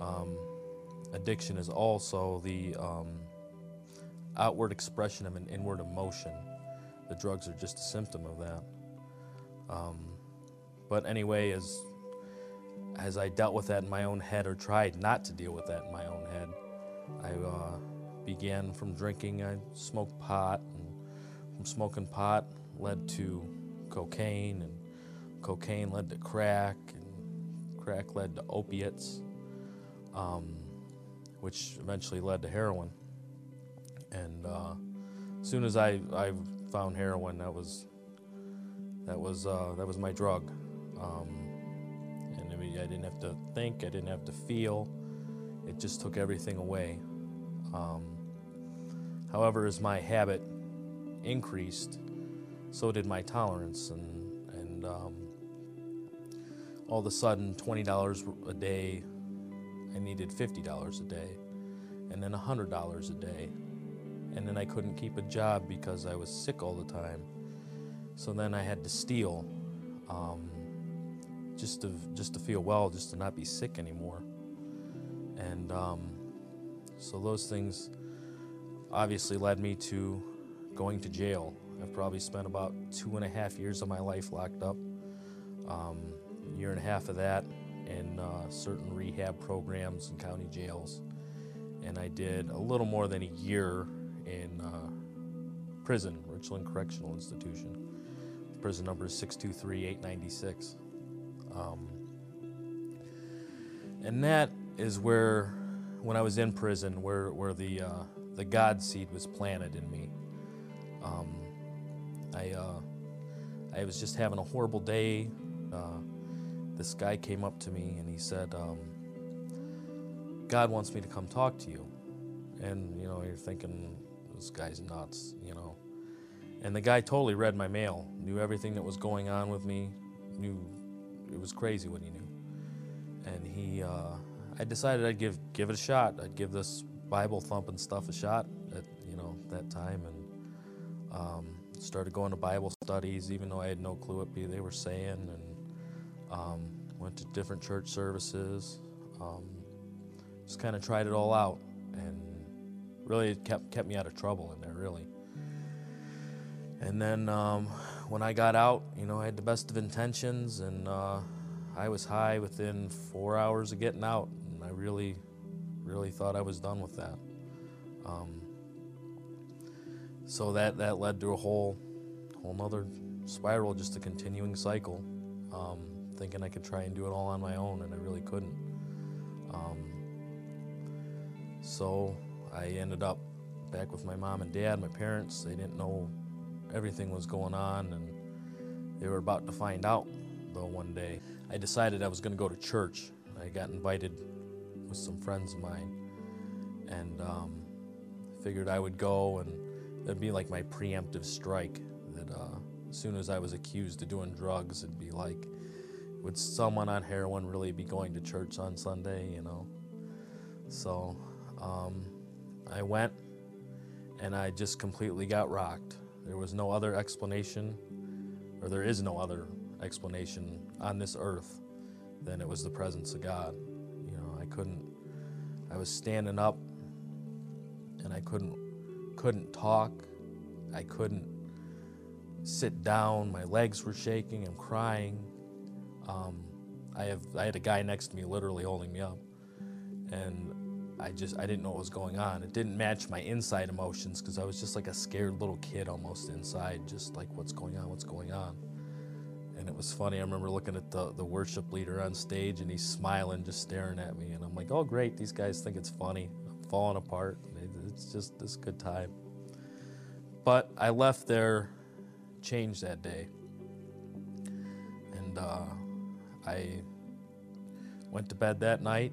Um, addiction is also the um, outward expression of an inward emotion. the drugs are just a symptom of that. Um, but anyway, as as I dealt with that in my own head, or tried not to deal with that in my own head, I uh, began from drinking. I smoked pot, and from smoking pot led to cocaine, and cocaine led to crack, and crack led to opiates, um, which eventually led to heroin. And uh, as soon as I, I found heroin, that was that was uh, that was my drug. Um, mean, I didn't have to think, I didn't have to feel. It just took everything away. Um, however, as my habit increased, so did my tolerance, and and um, all of a sudden, twenty dollars a day, I needed fifty dollars a day, and then hundred dollars a day, and then I couldn't keep a job because I was sick all the time. So then I had to steal, um, just to just to feel well, just to not be sick anymore. And um, so those things obviously led me to going to jail. I've probably spent about two and a half years of my life locked up. Um, a year and a half of that in uh, certain rehab programs and county jails. And I did a little more than a year in uh, prison, Richland Correctional Institution. Prison number is 623896. Um, and that is where, when I was in prison, where, where the, uh, the God seed was planted in me. Um, I, uh, I was just having a horrible day. Uh, this guy came up to me and he said, um, God wants me to come talk to you. And, you know, you're thinking, this guy's nuts, you know. And the guy totally read my mail, knew everything that was going on with me, knew it was crazy what he knew. And he, uh, I decided I'd give give it a shot. I'd give this Bible thumping stuff a shot at you know that time, and um, started going to Bible studies, even though I had no clue what they were saying, and um, went to different church services. Um, just kind of tried it all out, and really kept kept me out of trouble in there, really. And then um, when I got out, you know, I had the best of intentions, and uh, I was high within four hours of getting out, and I really, really thought I was done with that. Um, so that that led to a whole, whole nother spiral, just a continuing cycle. Um, thinking I could try and do it all on my own, and I really couldn't. Um, so I ended up back with my mom and dad, my parents. They didn't know everything was going on, and they were about to find out, though, one day. I decided I was going to go to church. I got invited with some friends of mine, and um, figured I would go, and it'd be like my preemptive strike. That uh, as soon as I was accused of doing drugs, it'd be like, would someone on heroin really be going to church on Sunday, you know? So um, I went, and I just completely got rocked. There was no other explanation, or there is no other explanation on this earth than it was the presence of God. You know, I couldn't, I was standing up and I couldn't, couldn't talk. I couldn't sit down. My legs were shaking. I'm crying. Um, I have, I had a guy next to me literally holding me up. And I just I didn't know what was going on. It didn't match my inside emotions because I was just like a scared little kid almost inside, just like what's going on, what's going on. And it was funny. I remember looking at the the worship leader on stage and he's smiling, just staring at me, and I'm like, oh great, these guys think it's funny. I'm falling apart. It's just this good time. But I left there changed that day, and uh, I went to bed that night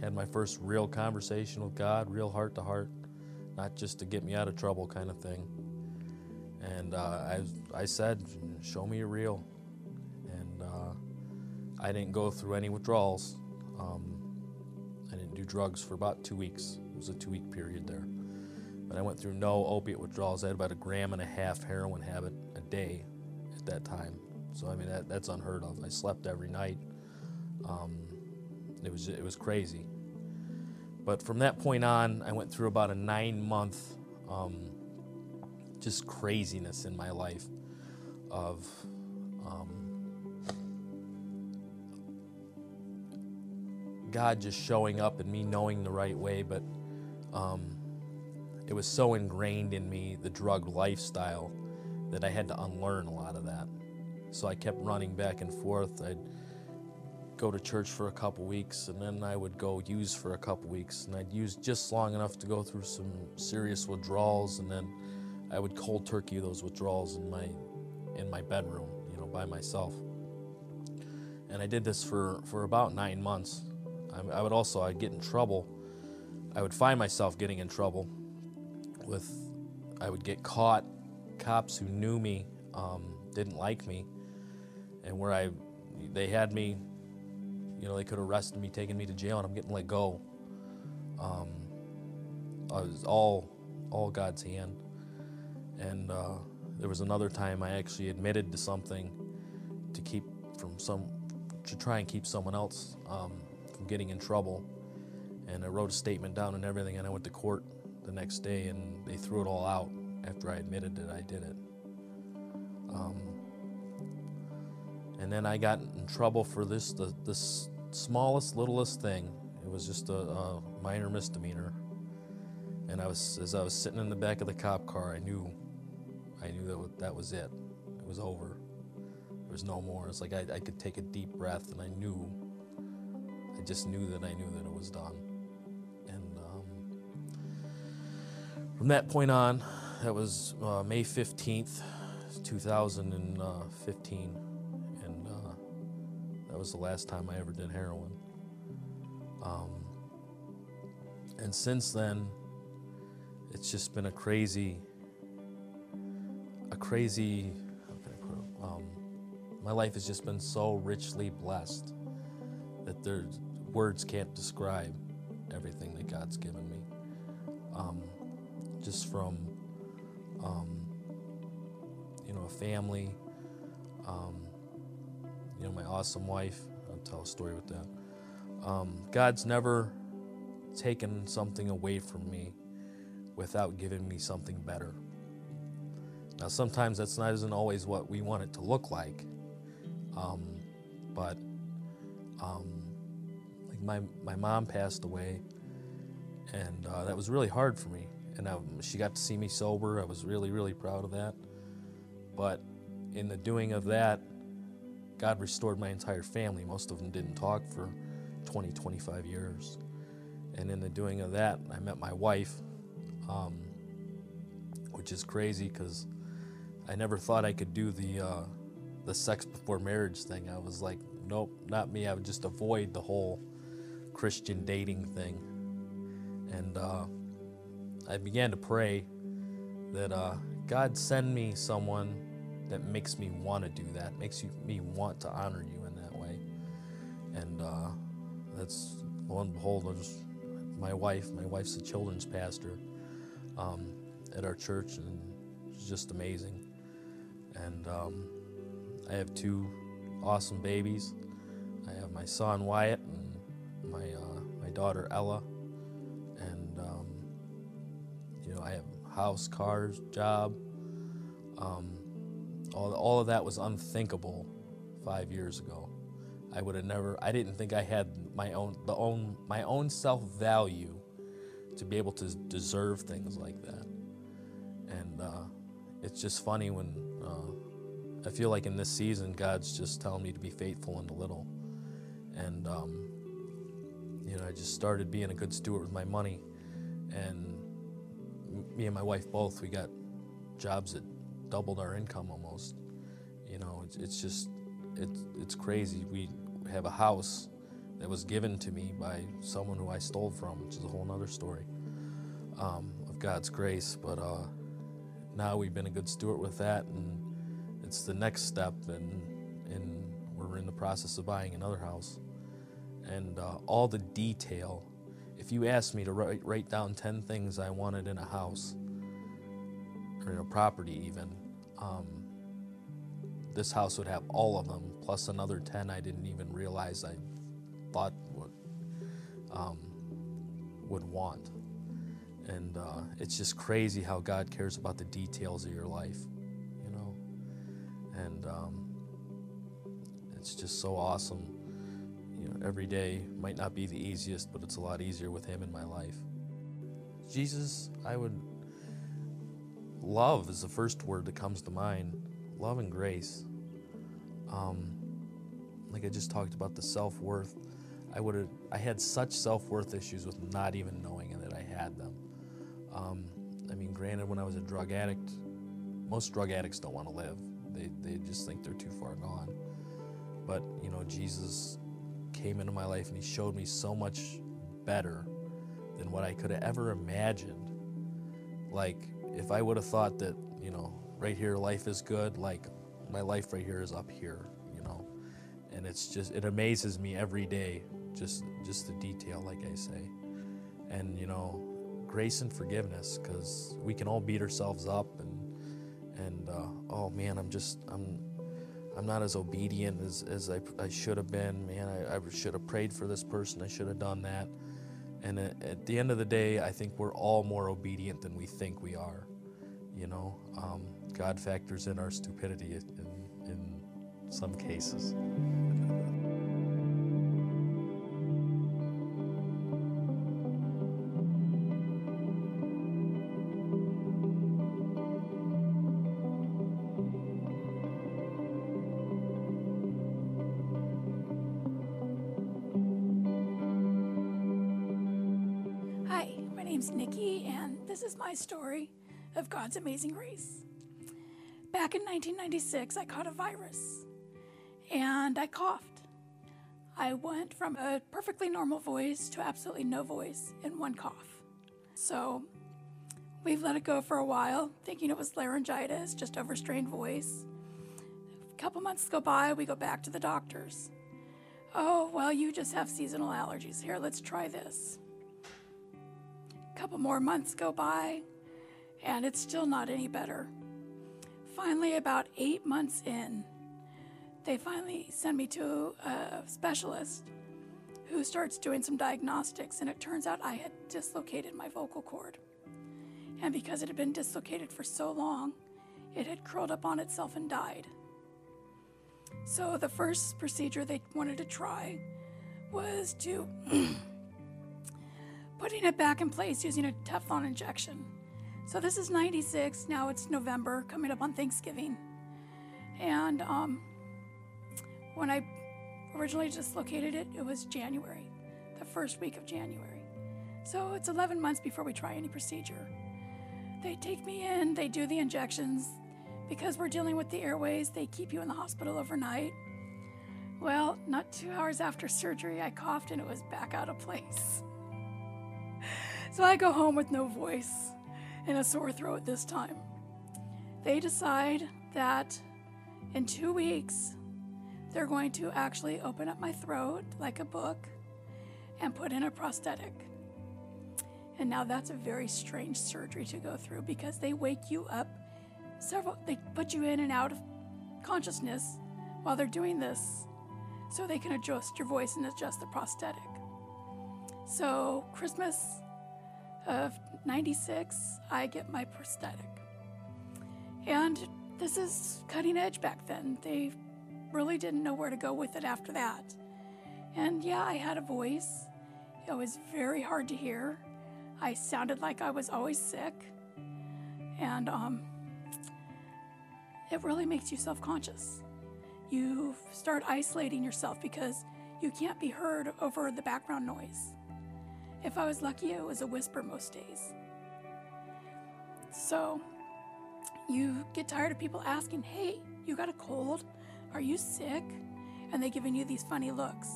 had my first real conversation with God, real heart to heart, not just to get me out of trouble kind of thing. And uh, I, I said, Show me your real. And uh, I didn't go through any withdrawals. Um, I didn't do drugs for about two weeks. It was a two week period there. But I went through no opiate withdrawals. I had about a gram and a half heroin habit a day at that time. So, I mean, that, that's unheard of. I slept every night. Um, it was it was crazy. But from that point on, I went through about a nine month, um, just craziness in my life of um, God just showing up and me knowing the right way, but um, it was so ingrained in me, the drug lifestyle, that I had to unlearn a lot of that. So I kept running back and forth. I'd go to church for a couple weeks, and then I would go use for a couple weeks, and I'd use just long enough to go through some serious withdrawals, and then I would cold turkey those withdrawals in my in my bedroom, you know, by myself. And I did this for for about nine months. I, I would also I'd get in trouble. I would find myself getting in trouble with. I would get caught. Cops who knew me um, didn't like me, and where I, they had me. You know, they could have arrested me, taken me to jail, and I'm getting let go. Um, was all, all God's hand. And uh, there was another time I actually admitted to something to keep from some, to try and keep someone else um, from getting in trouble. And I wrote a statement down and everything, and I went to court the next day, and they threw it all out after I admitted that I did it. Um, and then I got in trouble for this, the, the smallest, littlest thing. It was just a, a minor misdemeanor. And I was, as I was sitting in the back of the cop car, I knew, I knew that that was it. It was over. There was no more. It's like I, I could take a deep breath, and I knew, I just knew that I knew that it was done. And um, from that point on, that was uh, May 15th, 2015. That was the last time I ever did heroin. Um, and since then, it's just been a crazy, a crazy? Um, my life has just been so richly blessed that there's words can't describe everything that God's given me. Um, just from, um, you know, a family, um, you know, my awesome wife. I'll tell a story with that. Um, God's never taken something away from me without giving me something better. Now, sometimes that's not isn't always what we want it to look like, um, but um, like my my mom passed away, and uh, that was really hard for me. And I, she got to see me sober. I was really really proud of that. But in the doing of that, God restored my entire family. Most of them didn't talk for 20, 25 years. And in the doing of that, I met my wife, um, which is crazy because I never thought I could do the uh, the sex before marriage thing. I was like, nope, not me. I would just avoid the whole Christian dating thing. And uh, I began to pray that uh, God send me someone that makes me want to do that, makes you, me want to honor you in that way. And uh, that's lo and behold, there's my wife. My wife's a children's pastor um, at our church, and she's just amazing. And um, I have two awesome babies. I have my son Wyatt and my uh, my daughter Ella, and um, you know I have house, cars, job. Um, all, all of that was unthinkable five years ago. I would have never. I didn't think I had my own the own my own self value to be able to deserve things like that. And uh, it's just funny when uh, I feel like in this season God's just telling me to be faithful in the little. And um, you know, I just started being a good steward with my money, and me and my wife both we got jobs that doubled our income almost. You know, it's, it's just it's it's crazy. We have a house that was given to me by someone who I stole from, which is a whole other story um, of God's grace. But uh, now we've been a good steward with that, and it's the next step, and and we're in the process of buying another house, and uh, all the detail. If you asked me to write, write down ten things I wanted in a house or in a property, even. Um, this house would have all of them, plus another 10 I didn't even realize I thought would, um, would want.
And uh, it's just crazy how God cares about the details of your life, you know? And um, it's just so awesome. You know, every day might not be the easiest, but it's a lot easier with Him in my life. Jesus, I would. Love is the first word that comes to mind. Love and grace. Um, like I just talked about the self worth. I would have. I had such self worth issues with not even knowing that I had them. Um, I mean, granted, when I was a drug addict, most drug addicts don't want to live. They they just think they're too far gone. But you know, Jesus came into my life and He showed me so much better than what I could have ever imagined. Like, if I would have thought that, you know, right here life is good, like my life right here is up here, you know. And it's just it amazes me every day, just just the detail, like I say. And you know, grace and forgiveness, because we can all beat ourselves up and and uh, oh man, I'm just I'm I'm not as obedient as, as I, I should have been. Man, I, I should have prayed for this person. I should have done that. And at, the end of the day, I think we're all more obedient than we think we are. You know, um, God factors in our stupidity in, in some cases.
My story of God's amazing grace. Back in 1996, I caught a virus and I coughed. I went from a perfectly normal voice to absolutely no voice in one cough. So we've let it go for a while, thinking it was laryngitis, just overstrained voice. A couple months go by, we go back to the doctors. Oh, well, you just have seasonal allergies. Here, let's try this couple more months go by, and it's still not any better. Finally, about eight months in, they finally send me to a specialist who starts doing some diagnostics, and it turns out I had dislocated my vocal cord. And because it had been dislocated for so long, it had curled up on itself and died. So, the first procedure they wanted to try was to putting it back in place using a Teflon injection. So this is 96. Now it's November, coming up on Thanksgiving. And um, when I originally dislocated it, it was January, the first week of January. So it's 11 months before we try any procedure. They take me in, they do the injections. Because we're dealing with the airways, they keep you in the hospital overnight. Well, not two hours after surgery, I coughed and it was back out of place. So I go home with no voice and a sore throat this time. They decide that in two weeks, they're going to actually open up my throat like a book and put in a prosthetic. And now that's a very strange surgery to go through because they wake you up several, they put you in and out of consciousness while they're doing this so they can adjust your voice and adjust the prosthetic. So, Christmas of 96, I get my prosthetic. And this is cutting edge back then. They really didn't know where to go with it after that. And yeah, I had a voice. It was very hard to hear. I sounded like I was always sick. And um, it really makes you self conscious. You start isolating yourself because you can't be heard over the background noise. If I was lucky, it was a whisper most days. So you get tired of people asking, hey, you got a cold? Are you sick? And they giving you these funny looks.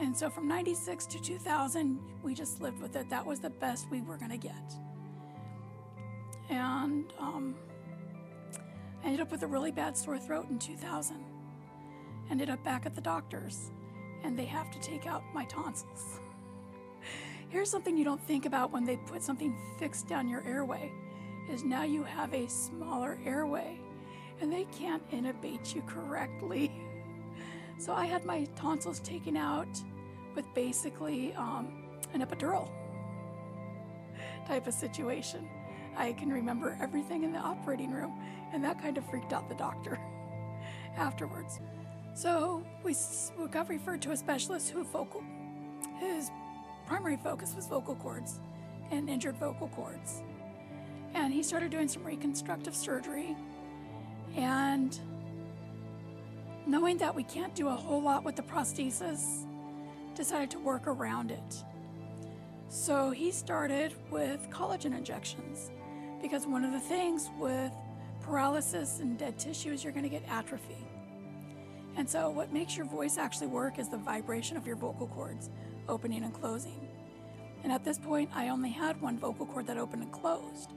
And so from 96 to 2000, we just lived with it. That was the best we were going to get. And um, I ended up with a really bad sore throat in 2000. Ended up back at the doctor's and they have to take out my tonsils. Here's something you don't think about when they put something fixed down your airway is now you have a smaller airway and they can't intubate you correctly. So I had my tonsils taken out with basically um, an epidural. type of situation. I can remember everything in the operating room, and that kind of freaked out the doctor afterwards. So we we got referred to a specialist who vocal. His primary focus was vocal cords and injured vocal cords. And he started doing some reconstructive surgery. And knowing that we can't do a whole lot with the prosthesis, decided to work around it. So he started with collagen injections because one of the things with paralysis and dead tissue is you're going to get atrophy. And so, what makes your voice actually work is the vibration of your vocal cords opening and closing. And at this point, I only had one vocal cord that opened and closed.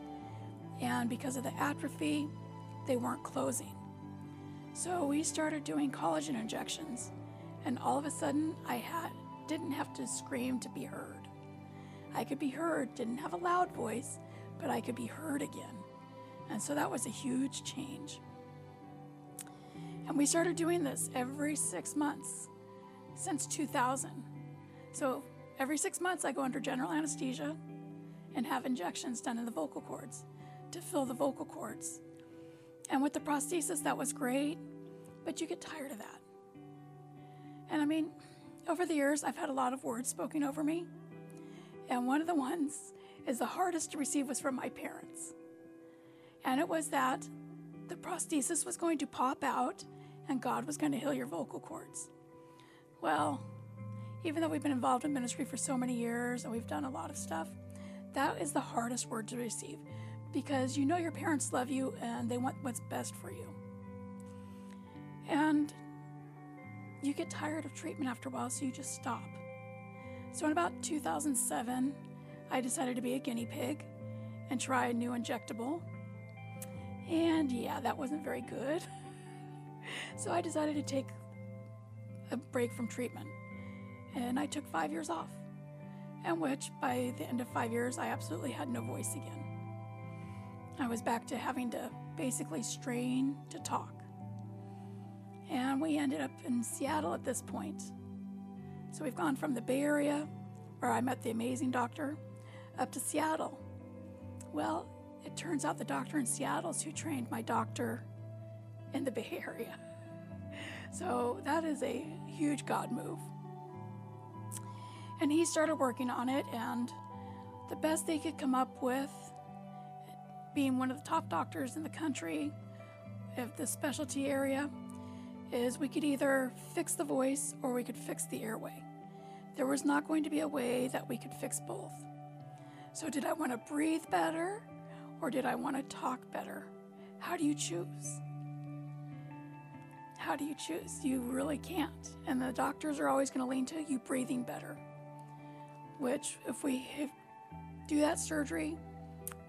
And because of the atrophy, they weren't closing. So we started doing collagen injections, and all of a sudden, I had didn't have to scream to be heard. I could be heard, didn't have a loud voice, but I could be heard again. And so that was a huge change. And we started doing this every six months since 2000. So every six months, I go under general anesthesia and have injections done in the vocal cords to fill the vocal cords. And with the prosthesis, that was great, but you get tired of that. And I mean, over the years, I've had a lot of words spoken over me. And one of the ones is the hardest to receive was from my parents. And it was that the prosthesis was going to pop out and God was going to heal your vocal cords. Well, even though we've been involved in ministry for so many years and we've done a lot of stuff, that is the hardest word to receive because you know your parents love you and they want what's best for you. And you get tired of treatment after a while, so you just stop. So in about 2007, I decided to be a guinea pig and try a new injectable. And yeah, that wasn't very good. So I decided to take a break from treatment. And I took five years off. And which, by the end of five years, I absolutely had no voice again. I was back to having to basically strain to talk. And we ended up in Seattle at this point. So we've gone from the Bay Area, where I met the amazing doctor, up to Seattle. Well, it turns out the doctor in Seattle is who trained my doctor in the Bay Area. So that is a huge God move. And he started working on it, and the best they could come up with, being one of the top doctors in the country of the specialty area, is we could either fix the voice or we could fix the airway. There was not going to be a way that we could fix both. So, did I want to breathe better or did I want to talk better? How do you choose? How do you choose? You really can't. And the doctors are always going to lean to you breathing better. Which, if we do that surgery,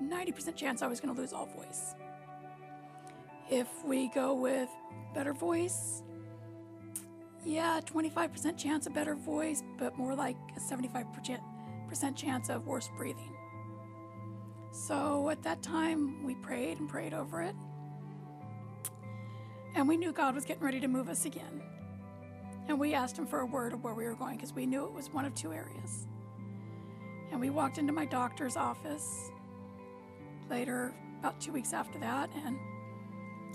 90% chance I was going to lose all voice. If we go with better voice, yeah, 25% chance of better voice, but more like a 75% chance of worse breathing. So at that time, we prayed and prayed over it. And we knew God was getting ready to move us again. And we asked Him for a word of where we were going because we knew it was one of two areas. And we walked into my doctor's office later, about two weeks after that, and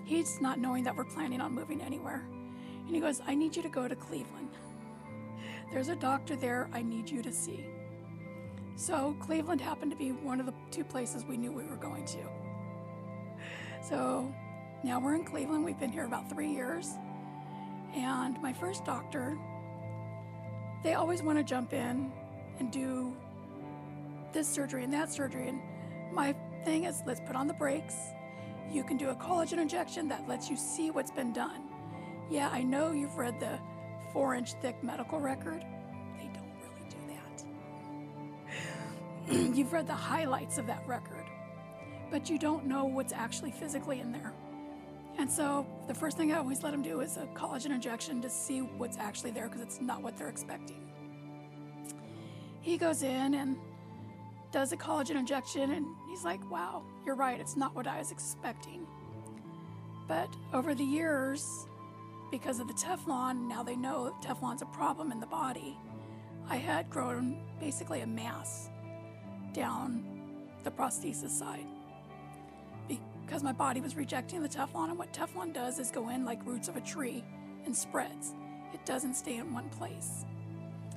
he's not knowing that we're planning on moving anywhere. And he goes, I need you to go to Cleveland. There's a doctor there I need you to see. So Cleveland happened to be one of the two places we knew we were going to. So now we're in Cleveland. We've been here about three years. And my first doctor, they always want to jump in and do this surgery and that surgery. And my thing is, let's put on the brakes. You can do a collagen injection that lets you see what's been done. Yeah, I know you've read the four inch thick medical record. They don't really do that. you've read the highlights of that record, but you don't know what's actually physically in there. And so the first thing I always let them do is a collagen injection to see what's actually there because it's not what they're expecting. He goes in and does a collagen injection, and he's like, wow, you're right, it's not what I was expecting. But over the years, because of the Teflon, now they know Teflon's a problem in the body. I had grown basically a mass down the prosthesis side because my body was rejecting the Teflon. And what Teflon does is go in like roots of a tree and spreads, it doesn't stay in one place.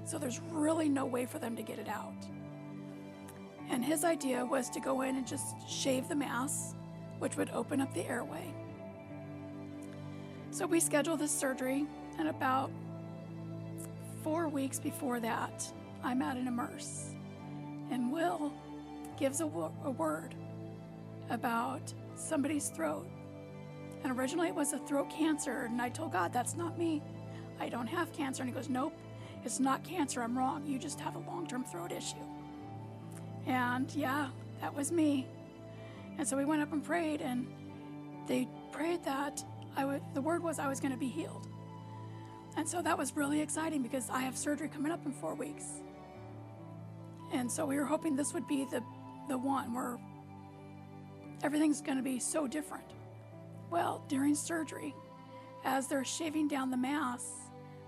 So there's really no way for them to get it out. And his idea was to go in and just shave the mass, which would open up the airway. So we scheduled this surgery, and about four weeks before that, I'm at an immerse. And Will gives a, wo- a word about somebody's throat. And originally it was a throat cancer, and I told God, that's not me. I don't have cancer. And he goes, Nope, it's not cancer. I'm wrong. You just have a long term throat issue. And yeah, that was me. And so we went up and prayed, and they prayed that I would, the word was I was going to be healed. And so that was really exciting because I have surgery coming up in four weeks. And so we were hoping this would be the, the one where everything's going to be so different. Well, during surgery, as they're shaving down the mass,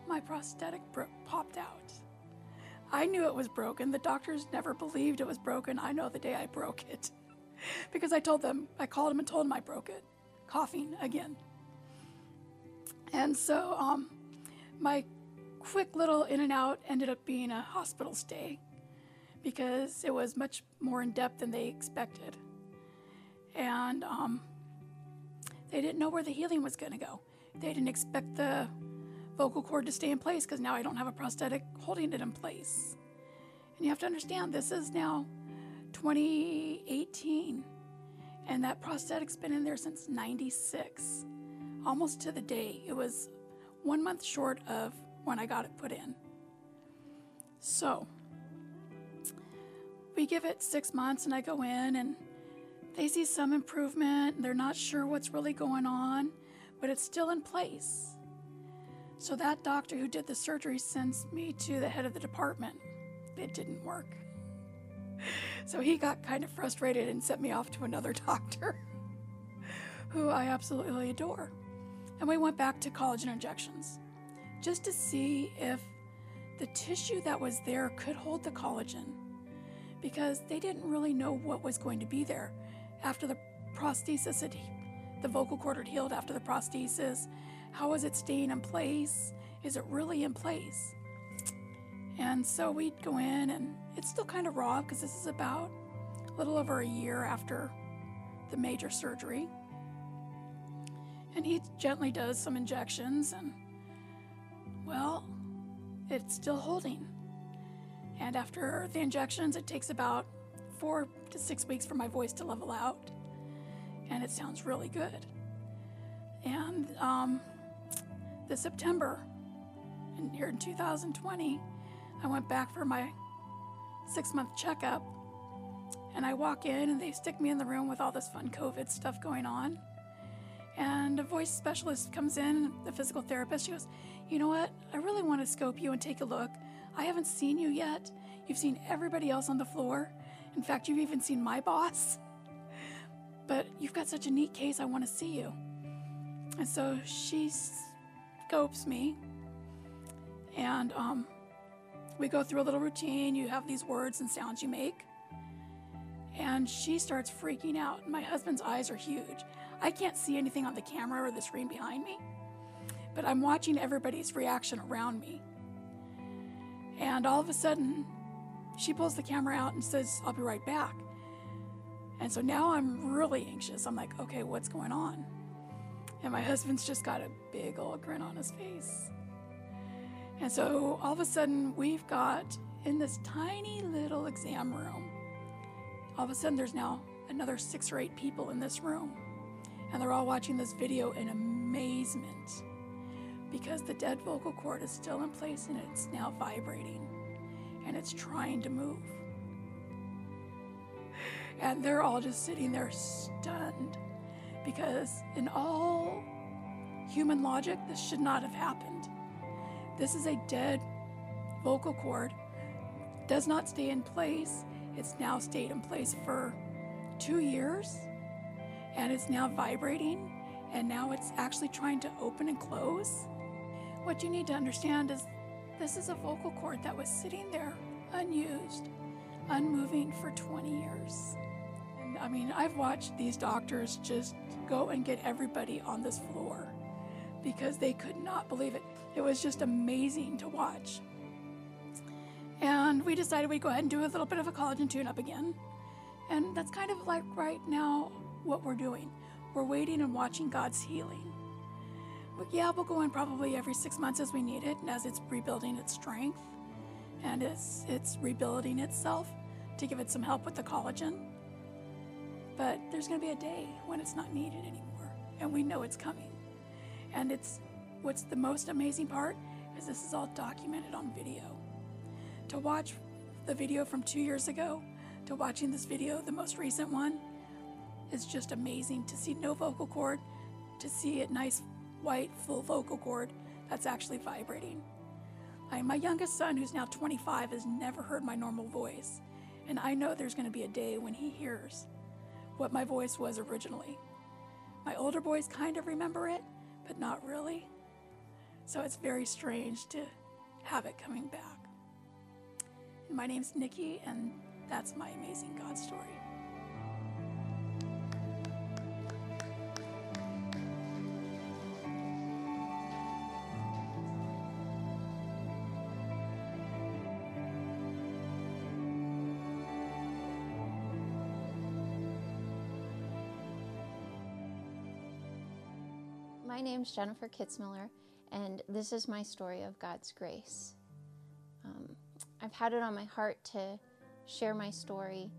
my prosthetic bro- popped out. I knew it was broken. The doctors never believed it was broken. I know the day I broke it because I told them, I called them and told them I broke it, coughing again. And so um, my quick little in and out ended up being a hospital stay because it was much more in depth than they expected. And um, they didn't know where the healing was going to go. They didn't expect the vocal cord to stay in place because now I don't have a prosthetic holding it in place. And you have to understand, this is now 2018, and that prosthetic's been in there since 96, almost to the day. It was one month short of when I got it put in. So, we give it six months, and I go in, and they see some improvement. They're not sure what's really going on, but it's still in place. So that doctor who did the surgery sends me to the head of the department. It didn't work. So he got kind of frustrated and sent me off to another doctor who I absolutely adore. And we went back to collagen injections just to see if the tissue that was there could hold the collagen because they didn't really know what was going to be there after the prosthesis had the vocal cord had healed after the prosthesis how is it staying in place? Is it really in place? And so we'd go in, and it's still kind of raw because this is about a little over a year after the major surgery. And he gently does some injections, and well, it's still holding. And after the injections, it takes about four to six weeks for my voice to level out, and it sounds really good. And um, this September, and here in 2020, I went back for my six month checkup. And I walk in, and they stick me in the room with all this fun COVID stuff going on. And a voice specialist comes in, the physical therapist. She goes, You know what? I really want to scope you and take a look. I haven't seen you yet. You've seen everybody else on the floor. In fact, you've even seen my boss. But you've got such a neat case, I want to see you. And so she scopes me. And um, we go through a little routine. You have these words and sounds you make. And she starts freaking out. My husband's eyes are huge. I can't see anything on the camera or the screen behind me, but I'm watching everybody's reaction around me. And all of a sudden, she pulls the camera out and says, I'll be right back. And so now I'm really anxious. I'm like, okay, what's going on? And my husband's just got a big old grin on his face. And so all of a sudden, we've got in this tiny little exam room, all of a sudden, there's now another six or eight people in this room. And they're all watching this video in amazement because the dead vocal cord is still in place and it's now vibrating and it's trying to move. And they're all just sitting there stunned because in all human logic, this should not have happened. This is a dead vocal cord, does not stay in place. It's now stayed in place for two years, and it's now vibrating, and now it's actually trying to open and close. What you need to understand is this is a vocal cord that was sitting there unused, unmoving for 20 years. And I mean, I've watched these doctors just go and get everybody on this floor because they could not believe it. It was just amazing to watch. And we decided we'd go ahead and do a little bit of a collagen tune up again. And that's kind of like right now what we're doing. We're waiting and watching God's healing. We'll go in probably every six months as we need it, and as it's rebuilding its strength and it's, it's rebuilding itself to give it some help with the collagen. But there's going to be a day when it's not needed anymore, and we know it's coming. And it's what's the most amazing part is this is all documented on video. To watch the video from two years ago to watching this video, the most recent one, is just amazing to see no vocal cord, to see it nice white full vocal cord that's actually vibrating. I, my youngest son, who's now 25, has never heard my normal voice, and I know there's going to be a day when he hears what my voice was originally. My older boys kind of remember it, but not really. So it's very strange to have it coming back. And my name's Nikki, and that's my amazing God story.
My name is Jennifer Kitzmiller, and this is my story of God's grace. Um, I've had it on my heart to share my story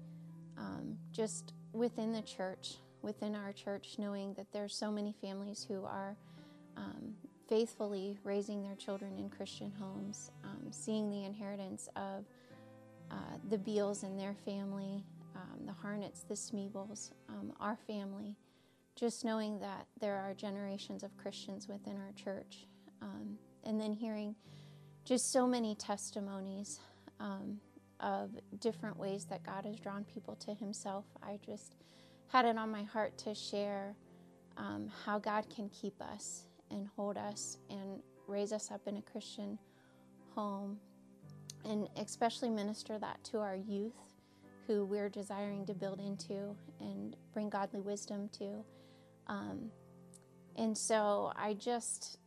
um, just within the church, within our church, knowing that there's so many families who are um, faithfully raising their children in Christian homes, um, seeing the inheritance of uh, the Beals and their family, um, the Harnets, the Smeagol's, um, our family just knowing that there are generations of Christians within our church, um, and then hearing just so many testimonies um, of different ways that God has drawn people to Himself. I just had it on my heart to share um, how God can keep us and hold us and raise us up in a Christian home, and especially minister that to our youth who we're desiring to build into and bring godly wisdom to. Um, and so I just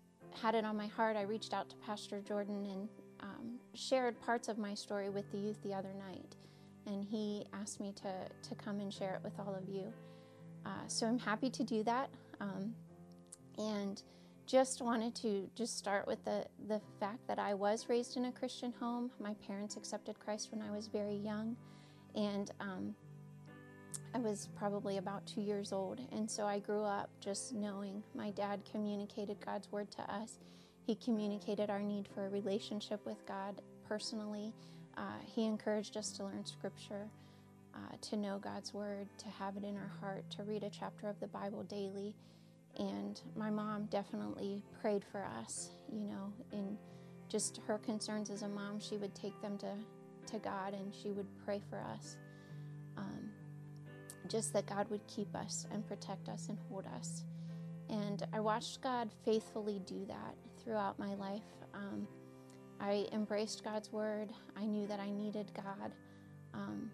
had it on my heart. I reached out to Pastor Jordan and um, shared parts of my story with the youth the other night. And he asked me to, to come and share it with all of you. Uh, so I'm happy to do that. Um, and just wanted to just start with the, the fact that I was raised in a Christian home. My parents accepted Christ when I was very young. And um, I was probably about two years old, and so I grew up just knowing my dad communicated God's word to us. He communicated our need for a relationship with God personally. Uh, he encouraged us to learn scripture, uh, to know God's word, to have it in our heart, to read a chapter of the Bible daily. And my mom definitely prayed for us, you know, in just her concerns as a mom, she would take them to, to God and she would pray for us. Um, just that God would keep us and protect us and hold us. And I watched God faithfully do that throughout my life. Um, I embraced God's word. I knew that I needed God. Um,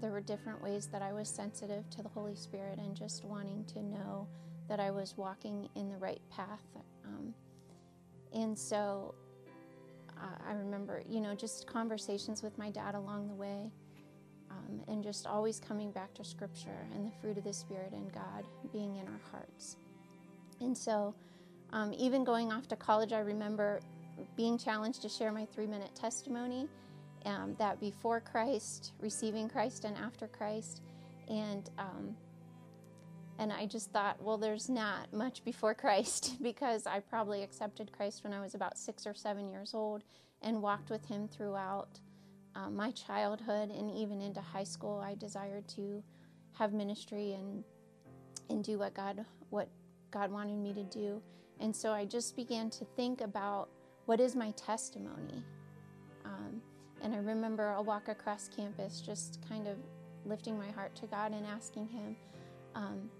there were different ways that I was sensitive to the Holy Spirit and just wanting to know that I was walking in the right path. Um, and so uh, I remember, you know, just conversations with my dad along the way um, and just always coming back to Scripture and the fruit of the Spirit and God being in our hearts. And so, um, even going off to college, I remember being challenged to share my three minute testimony um, that before Christ, receiving Christ, and after Christ. And um, and I just thought, well, there's not much before Christ because I probably accepted Christ when I was about six or seven years old and walked with Him throughout um, my childhood and even into high school, I desired to have ministry and and do what God what God wanted me to do. And so I just began to think about what is my testimony. Um, and I remember a walk across campus, just kind of lifting my heart to God and asking Him, um,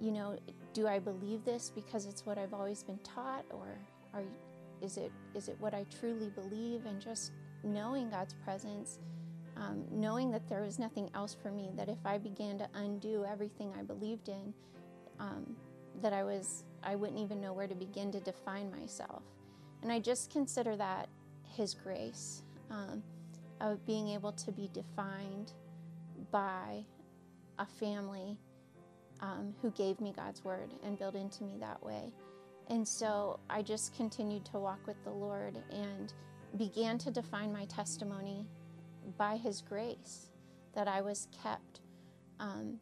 you know, do I believe this because it's what I've always been taught, or are, is it is it what I truly believe? And just knowing God's presence um, knowing that there was nothing else for me, that if I began to undo everything I believed in, um, that I was I wouldn't even know where to begin to define myself. And I just consider that His grace um, of being able to be defined by a family um, who gave me God's word and built into me that way. And so I just continued to walk with the Lord and began to define my testimony by His grace that I was kept um,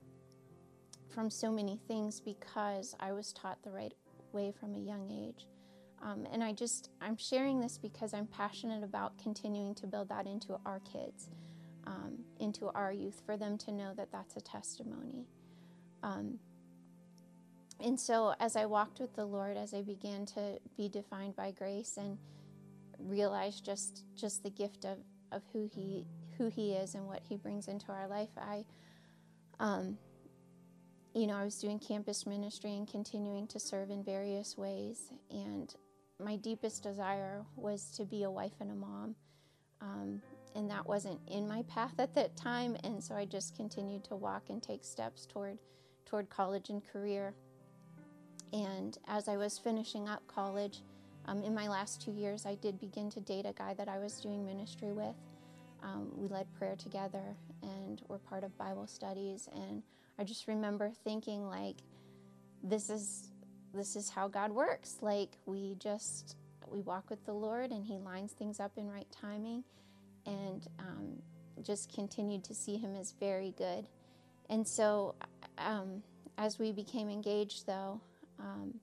from so many things because I was taught the right way from a young age. Um, and I just, I'm sharing this because I'm passionate about continuing to build that into our kids, um, into our youth, for them to know that that's a testimony. Um, and so as I walked with the Lord, as I began to be defined by grace and realize just just the gift of, of who he who he is and what he brings into our life, I um, you know, I was doing campus ministry and continuing to serve in various ways. And my deepest desire was to be a wife and a mom. Um, and that wasn't in my path at that time. And so I just continued to walk and take steps toward, toward college and career. And as I was finishing up college, um, in my last two years, I did begin to date a guy that I was doing ministry with. Um, we led prayer together and were part of Bible studies. And I just remember thinking, like, this is this is how God works. Like we just we walk with the Lord, and He lines things up in right timing, and um, just continued to see Him as very good. And so, um, as we became engaged, though, um,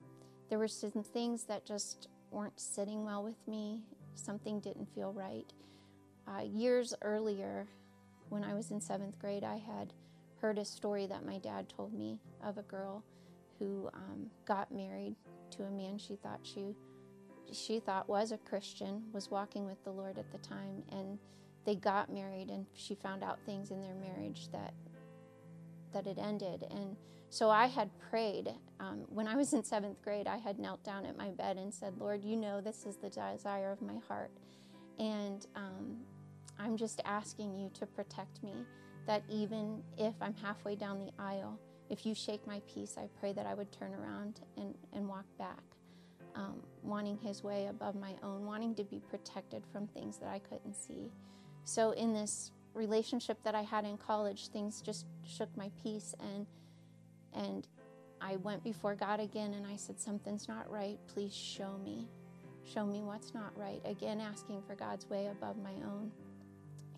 there were some things that just weren't sitting well with me. Something didn't feel right. Uh, years earlier, when I was in seventh grade, I had heard a story that my dad told me of a girl who um, got married to a man she thought she she thought was a Christian, was walking with the Lord at the time, and they got married, and she found out things in their marriage that that it ended, and so I had prayed. Um, when I was in seventh grade, I had knelt down at my bed and said, Lord, you know this is the desire of my heart. And um, I'm just asking you to protect me, that even if I'm halfway down the aisle, if you shake my peace, I pray that I would turn around and, and walk back, um, wanting his way above my own, wanting to be protected from things that I couldn't see. So, in this relationship that I had in college, things just shook my peace and and I went before God again and I said, Something's not right. Please show me. Show me what's not right. Again, asking for God's way above my own.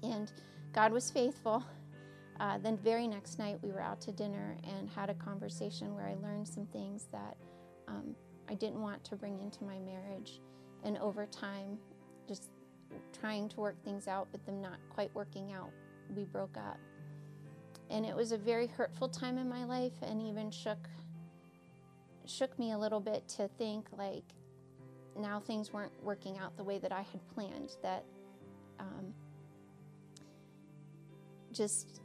And God was faithful. Uh, then, very next night, we were out to dinner and had a conversation where I learned some things that um, I didn't want to bring into my marriage. And over time, trying to work things out, but them not quite working out, we broke up. And it was a very hurtful time in my life and even shook shook me a little bit to think like now things weren't working out the way that I had planned that um, just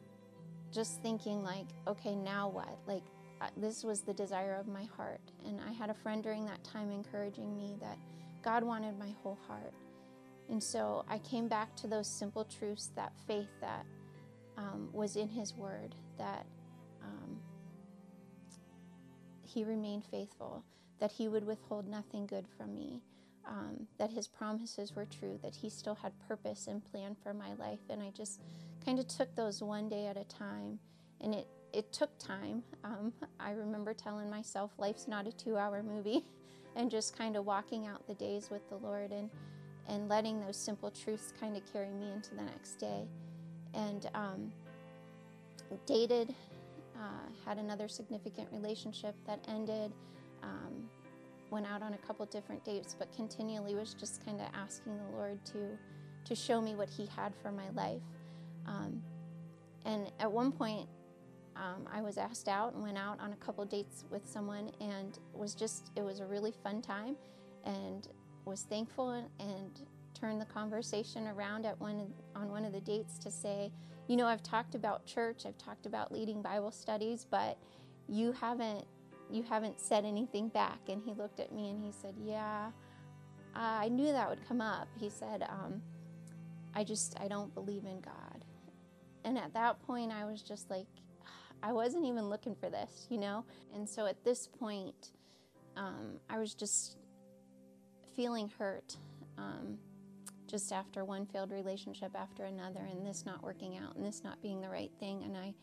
just thinking like okay now what? Like uh, this was the desire of my heart. And I had a friend during that time encouraging me that God wanted my whole heart and so I came back to those simple truths that faith that um, was in His Word, that um, He remained faithful, that He would withhold nothing good from me, um, that His promises were true, that He still had purpose and plan for my life. And I just kind of took those one day at a time. And it, it took time. Um, I remember telling myself, life's not a two hour movie, and just kind of walking out the days with the Lord and, and letting those simple truths kind of carry me into the next day and um, dated, uh, had another significant relationship that ended, um, went out on a couple different dates, but continually was just kind of asking the Lord to to show me what He had for my life. Um, and at one point, um, I was asked out and went out on a couple dates with someone, and was just it was a really fun time, and was thankful and, turned the conversation around at one on one of the dates to say, you know, I've talked about church, I've talked about leading Bible studies, but you haven't you haven't said anything back. And he looked at me and he said, Yeah, I knew that would come up. He said, um, I just I don't believe in God. and at that point, I was just like, I wasn't even looking for this, you know? And so at this point, um, I was just feeling hurt um, just after one failed relationship after another, and this not working out, and this not being the right thing. And I,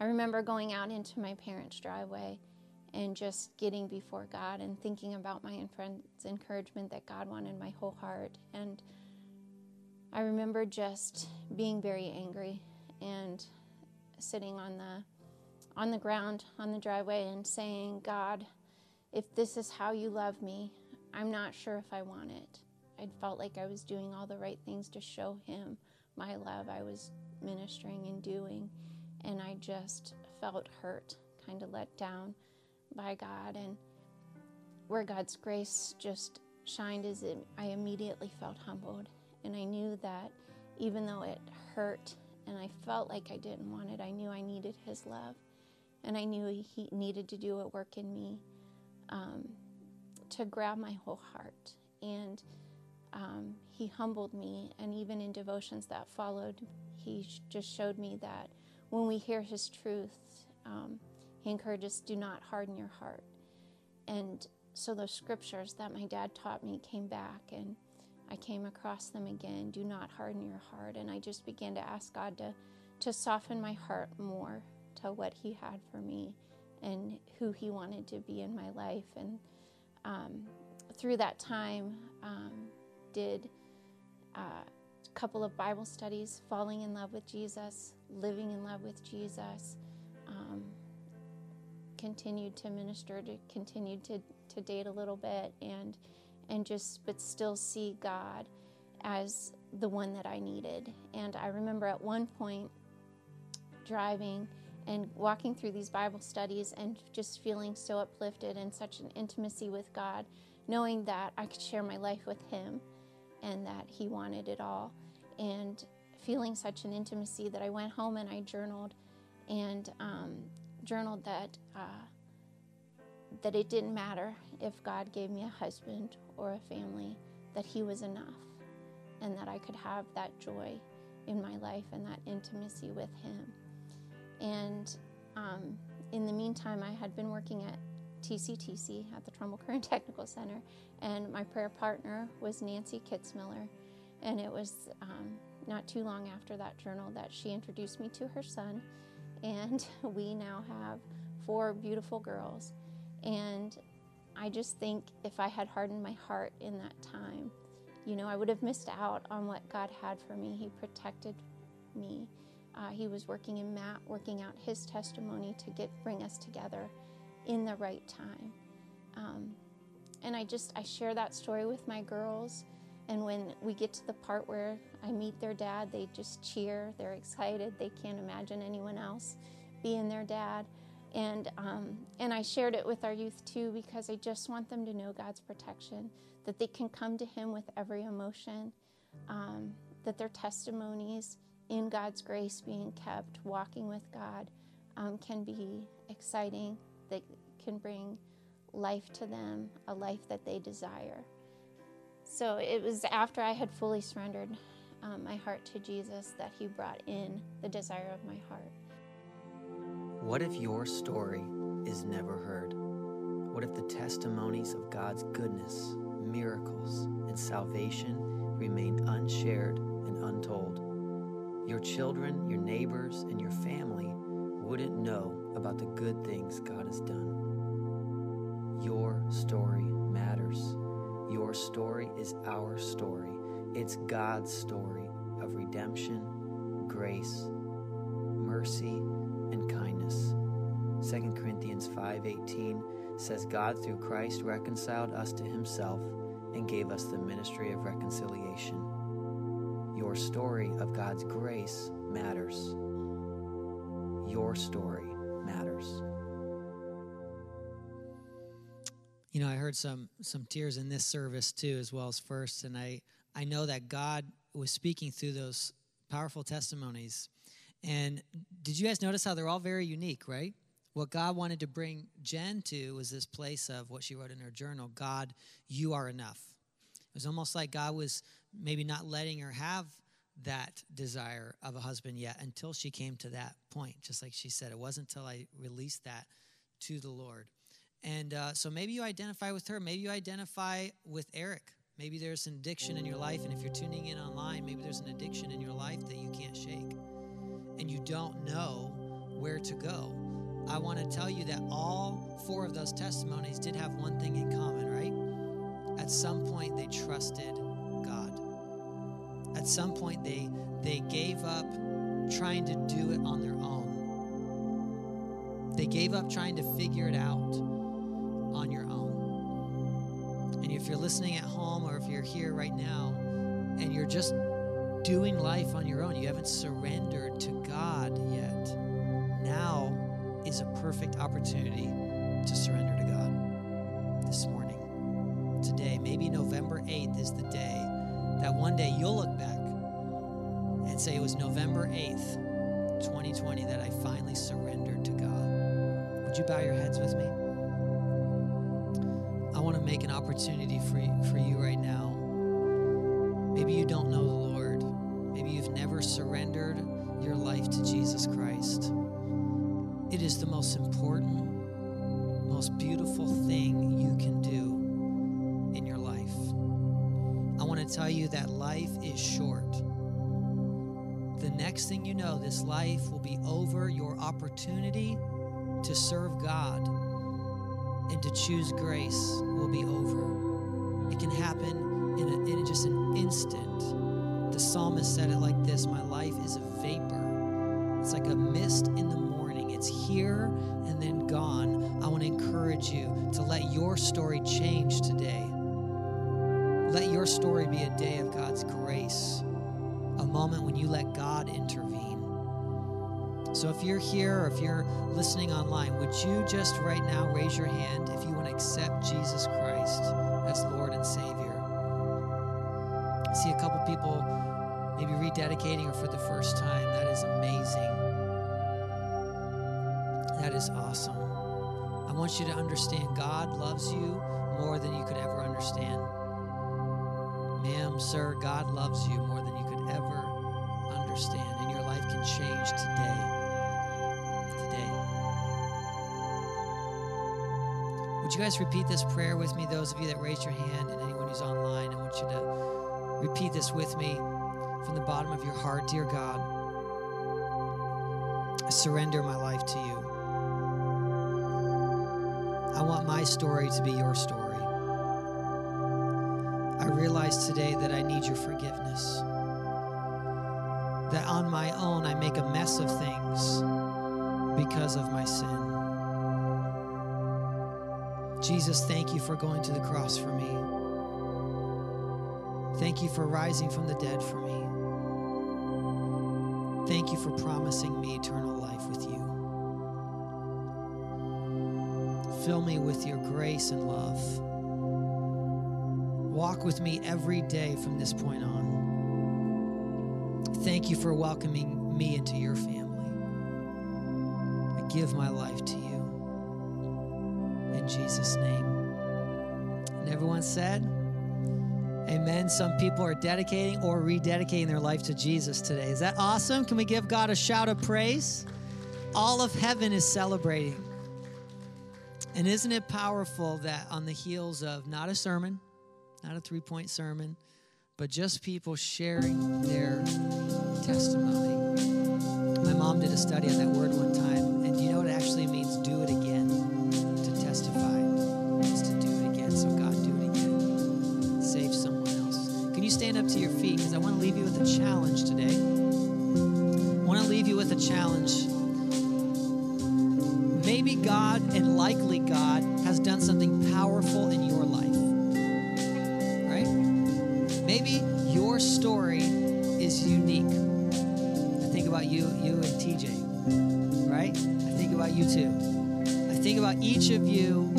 I remember going out into my parents' driveway and just getting before God and thinking about my friend's encouragement that God wanted my whole heart. And I remember just being very angry and sitting on the on the ground on the driveway and saying, God, if this is how you love me, I'm not sure if I want it. I felt like I was doing all the right things to show him my love I was ministering and doing. And I just felt hurt, kind of let down by God. And where God's grace just shined is it, I immediately felt humbled. And I knew that even though it hurt and I felt like I didn't want it, I knew I needed His love. And I knew He needed to do a work in me um, to grab my whole heart. And um, He humbled me. And even in devotions that followed, He just showed me that when we hear His truth, um, He encourages, do not harden your heart. And so those scriptures that my dad taught me came back and I came across them again. Do not harden your heart. And I just began to ask God to, to soften my heart more to what He had for me and who He wanted to be in my life. And um, through that time, um, did uh, a couple of Bible studies, falling in love with Jesus, living in love with Jesus. Um, continued to minister, to continued to, to date a little bit, and and just but still see God as the one that I needed. And I remember at one point driving and walking through these Bible studies and just feeling so uplifted and such an intimacy with God, knowing that I could share my life with Him and that He wanted it all. And feeling such an intimacy that I went home and I journaled and um, journaled that. Uh, that it didn't matter if God gave me a husband or a family, that He was enough, and that I could have that joy in my life and that intimacy with Him. And um, in the meantime, I had been working at TCTC at the Trumbull Career Technical Center, and my prayer partner was Nancy Kitzmiller. And it was um, not too long after that journal that she introduced me to her son, and we now have four beautiful girls. And I just think if I had hardened my heart in that time, you know, I would have missed out on what God had for me. He protected me. Uh, he was working in Matt, working out his testimony to get bring us together in the right time. Um, and I just I share that story with my girls. And when we get to the part where I meet their dad, they just cheer. They're excited. They can't imagine anyone else being their dad. And, um, and I shared it with our youth too because I just want them to know God's protection, that they can come to Him with every emotion, um, that their testimonies in God's grace being kept, walking with God, um, can be exciting, that can bring life to them, a life that they desire. So it was after I had fully surrendered um, my heart to Jesus that He brought in the desire of my heart.
What if your story is never heard? What if the testimonies of God's goodness, miracles, and salvation remain unshared and untold? Your children, your neighbors, and your family wouldn't know about the good things God has done. Your story matters. Your story is our story. It's God's story of redemption, grace, mercy, and kindness. 2 Corinthians 5:18 says God through Christ reconciled us to himself and gave us the ministry of reconciliation. Your story of God's grace matters. Your story matters.
You know, I heard some some tears in this service too, as well as first, and I I know that God was speaking through those powerful testimonies and did you guys notice how they're all very unique, right? What God wanted to bring Jen to was this place of what she wrote in her journal God, you are enough. It was almost like God was maybe not letting her have that desire of a husband yet until she came to that point. Just like she said, it wasn't until I released that to the Lord. And uh, so maybe you identify with her. Maybe you identify with Eric. Maybe there's an addiction in your life. And if you're tuning in online, maybe there's an addiction in your life that you can't shake and you don't know where to go. I want to tell you that all four of those testimonies did have one thing in common, right? At some point, they trusted. At some point, they, they gave up trying to do it on their own. They gave up trying to figure it out on your own. And if you're listening at home or if you're here right now and you're just doing life on your own, you haven't surrendered to God yet, now is a perfect opportunity to surrender to God this morning. Today, maybe November 8th is the day that one day you'll look back say it was November 8th, 2020, that I finally surrendered to God. Would you bow your heads with me? I want to make an opportunity for you, for you right now. Maybe you don't know the Lord. Maybe you've never surrendered your life to Jesus Christ. It is the most important, most beautiful thing you can do in your life. I want to tell you that life is short. Next thing you know, this life will be over. Your opportunity to serve God and to choose grace will be over. It can happen in, a, in just an instant. The psalmist said it like this My life is a vapor, it's like a mist in the morning. It's here and then gone. I want to encourage you to let your story change today. Let your story be a day of God's grace, a moment when you let God intervene. So if you're here or if you're listening online, would you just right now raise your hand if you want to accept Jesus Christ as Lord and Savior? I see a couple people maybe rededicating or for the first time. That is amazing. That is awesome. I want you to understand God loves you more than you could ever understand. Ma'am, sir, God loves you more than you could ever understand, and your life can change today. Today. Would you guys repeat this prayer with me? Those of you that raised your hand, and anyone who's online, I want you to repeat this with me from the bottom of your heart. Dear God, I surrender my life to you. I want my story to be your story. I realize today that I need your forgiveness. That on my own I make a mess of things because of my sin. Jesus, thank you for going to the cross for me. Thank you for rising from the dead for me. Thank you for promising me eternal life with you. Fill me with your grace and love. Walk with me every day from this point on. Thank you for welcoming me into your family. I give my life to you. In Jesus' name. And everyone said, Amen. Some people are dedicating or rededicating their life to Jesus today. Is that awesome? Can we give God a shout of praise? All of heaven is celebrating. And isn't it powerful that on the heels of not a sermon, not a three point sermon, but just people sharing their testimony? My mom did a study on that word one time, and you know what it actually means? Do it again. To testify is to do it again. So, God, do it again. Save someone else. Can you stand up to your feet? Because I want to leave you with a challenge today. I want to leave you with a challenge maybe God and likely God has done something powerful in your story is unique. I think about you, you and TJ. Right? I think about you too. I think about each of you,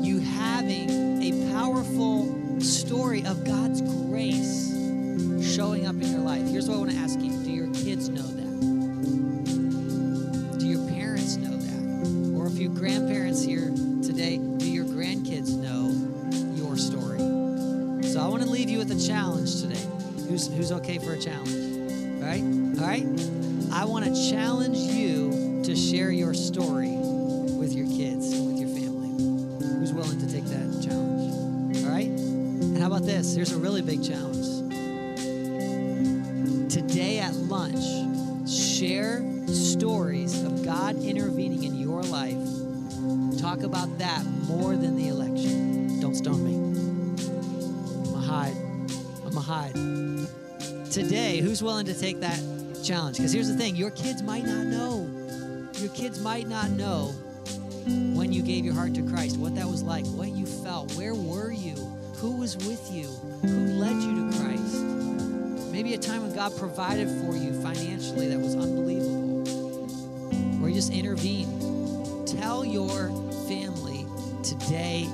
you having a powerful story of God's grace showing up in your life. Here's what I want to ask you Do your kids know that? Do your parents know that? Or if you're grandparents here today, do your grandkids know your story? So I want to leave you with a challenge. Who's who's okay for a challenge? All right? All right? I want to challenge you to share your story with your kids with your family. Who's willing to take that challenge? All right? And how about this? Here's a really big challenge. Today at lunch, share stories of God intervening in your life. Talk about that more than Today, who's willing to take that challenge? Because here's the thing your kids might not know. Your kids might not know when you gave your heart to Christ, what that was like, what you felt, where were you, who was with you, who led you to Christ. Maybe a time when God provided for you financially that was unbelievable, or He just intervened. Tell your family today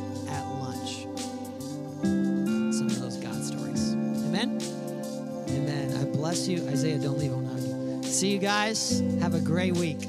Isaiah, don't leave on you. See you guys. Have a great week.